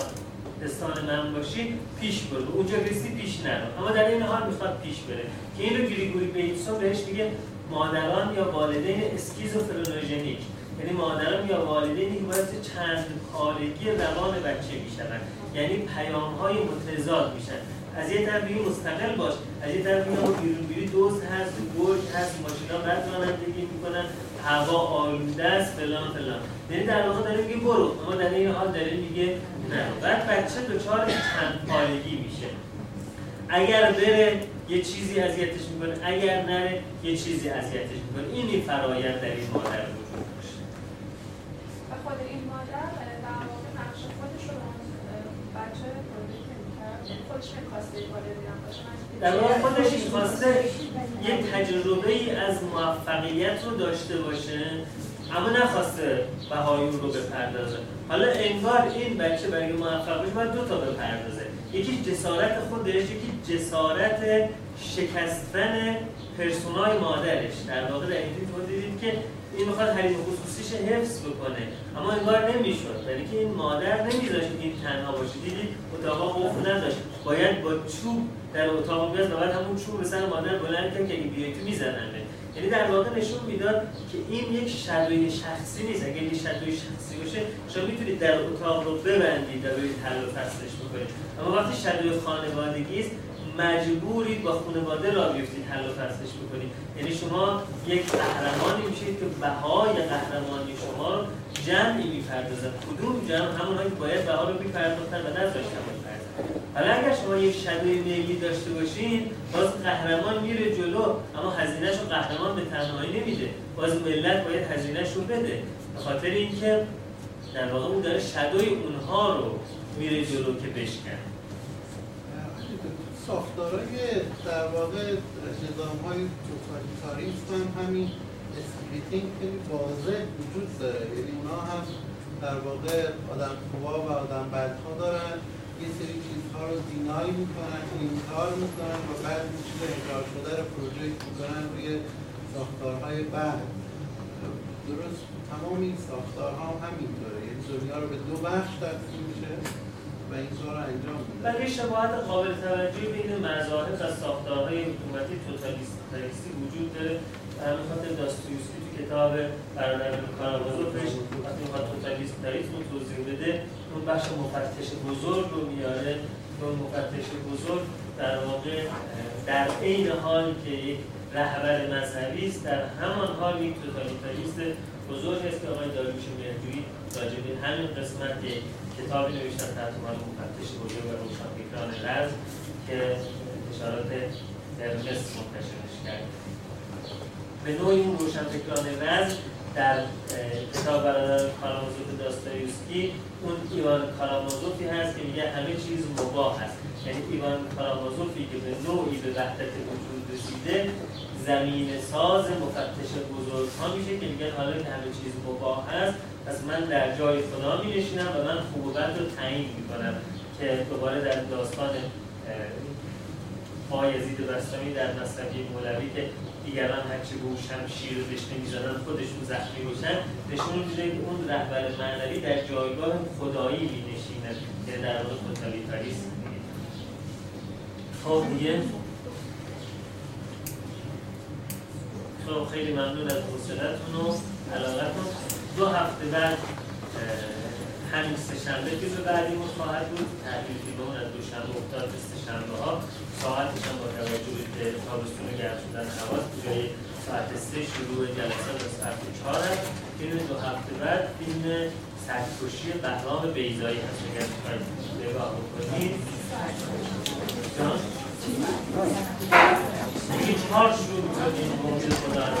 پستان من باشی پیش برو. اونجا رسی پیش نرو. اما در این حال می‌خواد پیش بره. که این رو گریگوری بیتسون بهش میگه مادران یا والدین schizophrenogenic. یعنی مادران یا والدینی که باعث چند پارگی روان بچه میشن یعنی پیام های متضاد میشن. از یه طرف میگه مستقل باش از یه طرف میگه بیرون بری دزد هست گرگ هست ماشینا بد رانندگی می‌کنن هوا آلوده است فلان فلان. یعنی در واقع داره میگه برو. اما در عین حال داره میگه نه. بعد بچه دچار چند پارگی میشه. اگر بره یه چیزی اذیتش می‌کنه. اگر نره یه چیزی اذیتش می‌کنه. این این فرایند در این مادر وجود داشته
و خود این مادر در واقع نقش خودش رو اه، بچه تولید نمی‌کرد. یعنی
در واقع خودش می‌خواسته یه تجربه ای از موفقیت رو داشته باشه اما نخواسته بهای اون رو بپردازه. حالا انگار این بچه برای موفق بشه باید دو تا بپردازه. یکی جسارت خودش یکی جسارت شکستن پرسونای مادرش. در واقع در ما دیدیم که این می‌خواد حریم خصوصیش حفظ بکنه. اما انگار نمی‌شد. برای که این مادر نمیذاشت این تنها باشه. دیدید اتاق قفل نداشت. باید با چوب در اتاق بیاد و بعد همون چوب به مادر بلند کرد که اگه بیای تو میزننه. یعنی در واقع نشون می‌داد که این یک شدوی شخصی نیست. اگر یه شدوی شخصی باشه شما می‌تونید در اتاق رو ببندید و برید حل و فصلش بکنید. اما وقتی شدوی خانوادگی است مجبورید با خانواده را بیفتید حل و فصلش بکنید یعنی شما یک قهرمانی میشید که بهای قهرمانی شما رو جمعی می‌پردازن کدوم جمع؟ همونهایی که باید بها رو میپرداختن و نذاشتن حالا اگر شما یک شبیه میلی داشته باشین باز قهرمان میره جلو اما هزینهش رو قهرمان به تنهایی نمیده. باز ملت باید هزینهش رو بده. به خاطر اینکه در واقع اون داره shadow ی اونها رو میره جلو که بشکن.
ساختارهای در واقع نظام های توتالیتاریسم هم همین splitting خیلی واضح وجود داره. یعنی اونا هم در واقع آدم خوبا و آدم بدها دارن. یه سری چیزها رو deny می‌کنن انکار می‌کنن و بعد چیز انکار شده رو project می‌کنن روی ساختارهای بعد. درست تمام این ساختارها هم همینطوره. یعنی دنیا رو به دو بخش تقسیم میشه. و این رو انجام میده
ولی شباهت قابل توجهی بین مذاهب و ساختارهای حکومتی توتالیستی وجود داره. همین خاطر داستویوسکی تو کتاب برادران کارامازوفش وقتی می‌خواد توتالیتاریسم رو توضیح بده اون بخش مفتش بزرگ رو میاره. اون مفتش بزرگ در واقع در عین حال که یک رهبر مذهبی است در همان حال یک توتالیتاریست بزرگ است که آقای داریوش مهرجویی راجع به همین قسمت کتابی نوشتن تحت عنوان مفتش بزرگ و روشنفکران رز که اشارات قرمز منتشرش کرد. به نوعی اون روشنفکران رز در کتاب برادر کارامازوف داستایوسکی اون ایوان کارامازوفی هست که میگه همه چیز مباه هست یعنی ایوان کارامازوفی که به نوعی به وحدت وجود رسیده زمین ساز مفتش بزرگ ها میشه که میگن حالا که همه چیز مباه هست پس من در جای خدا می نشینم و من خوب و بد رو تعیین می‌کنم که دوباره در داستان بایزید بستمی در مصنوی مولوی که دیگران هرچی به شمشیر و دشنه می‌زنن خودشون زخمی باشن نشون میده که اون رهبر معنوی در جایگاه خدایی می نشیند که در واقع توتالیتاریسم. خب دیگه خب خیلی ممنون از حوصلتون و علاقتون دو هفته بعد همین سه شنبه که به بعدیمون خواهد بود تحلیل فیلمون از دوشنبه افتاد به سه شنبه ها ساعتش هم با توجه به تابستون و گرم شدن حواس جای ساعت سه شروع جلسه تا ساعت چهار هست فیلم دو هفته بعد فیلم سرکشی بهرام بیزایی هست. اگر می‌خواید نگاه بکنید؟ میگه چهار شروع کنید موجود خدا رو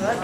var.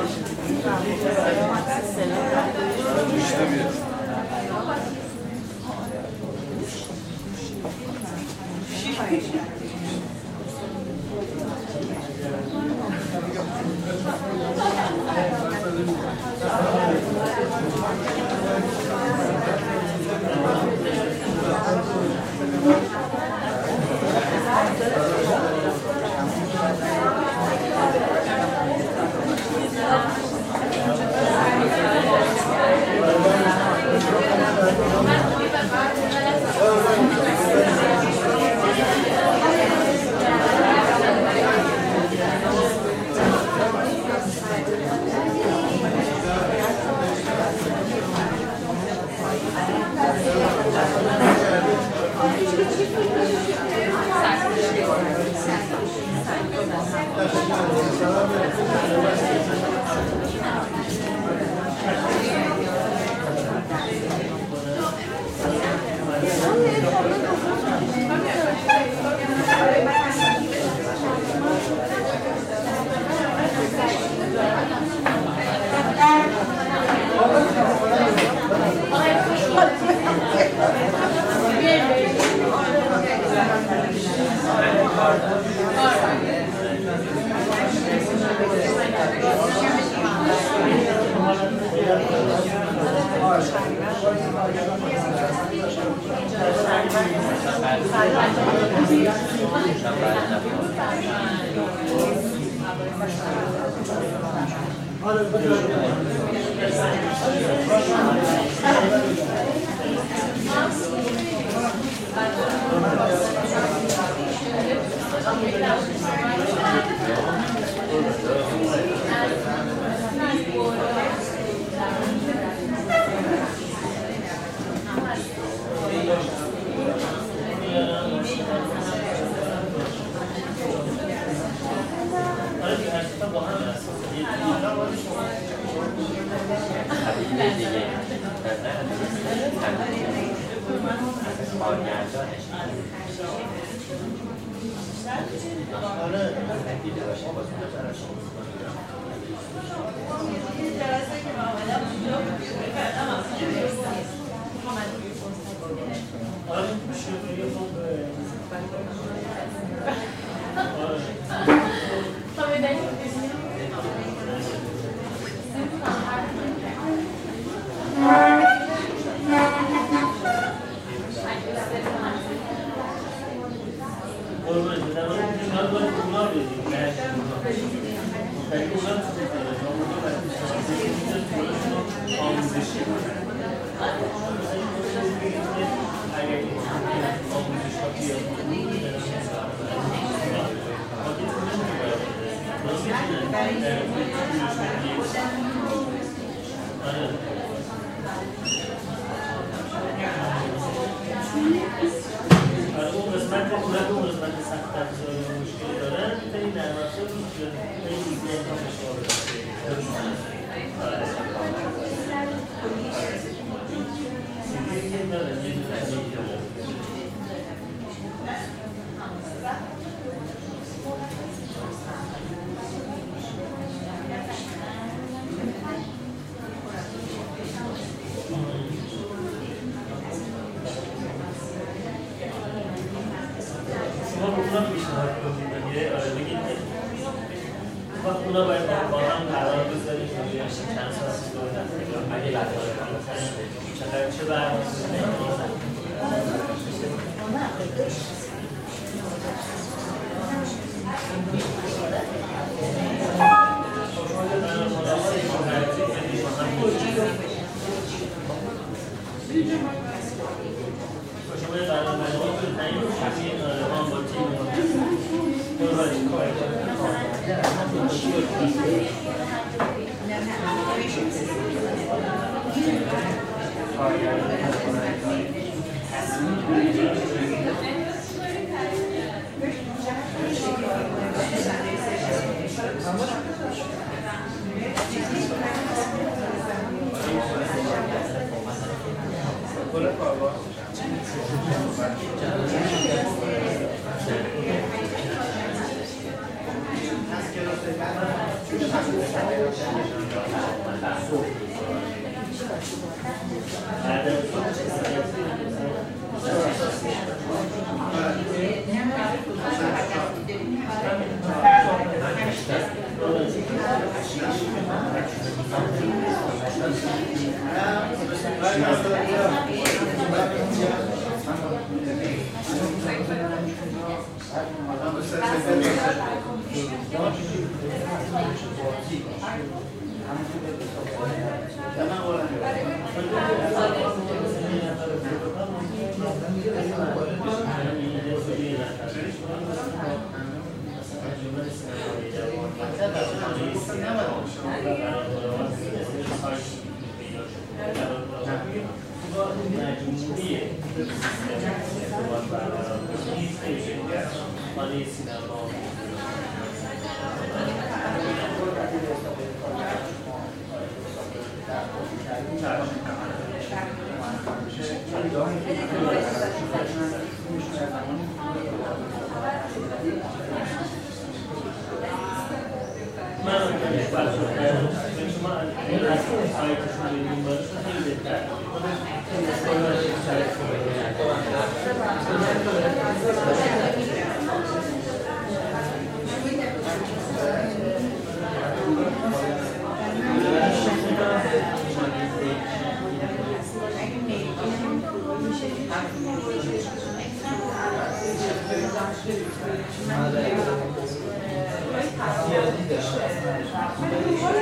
اونا باید با هم قرار بذاریم. یعنی چند ساعت اگه چه برنامه در مجموعی ارتباط برقرار کنید خانه شما
Hallelujah.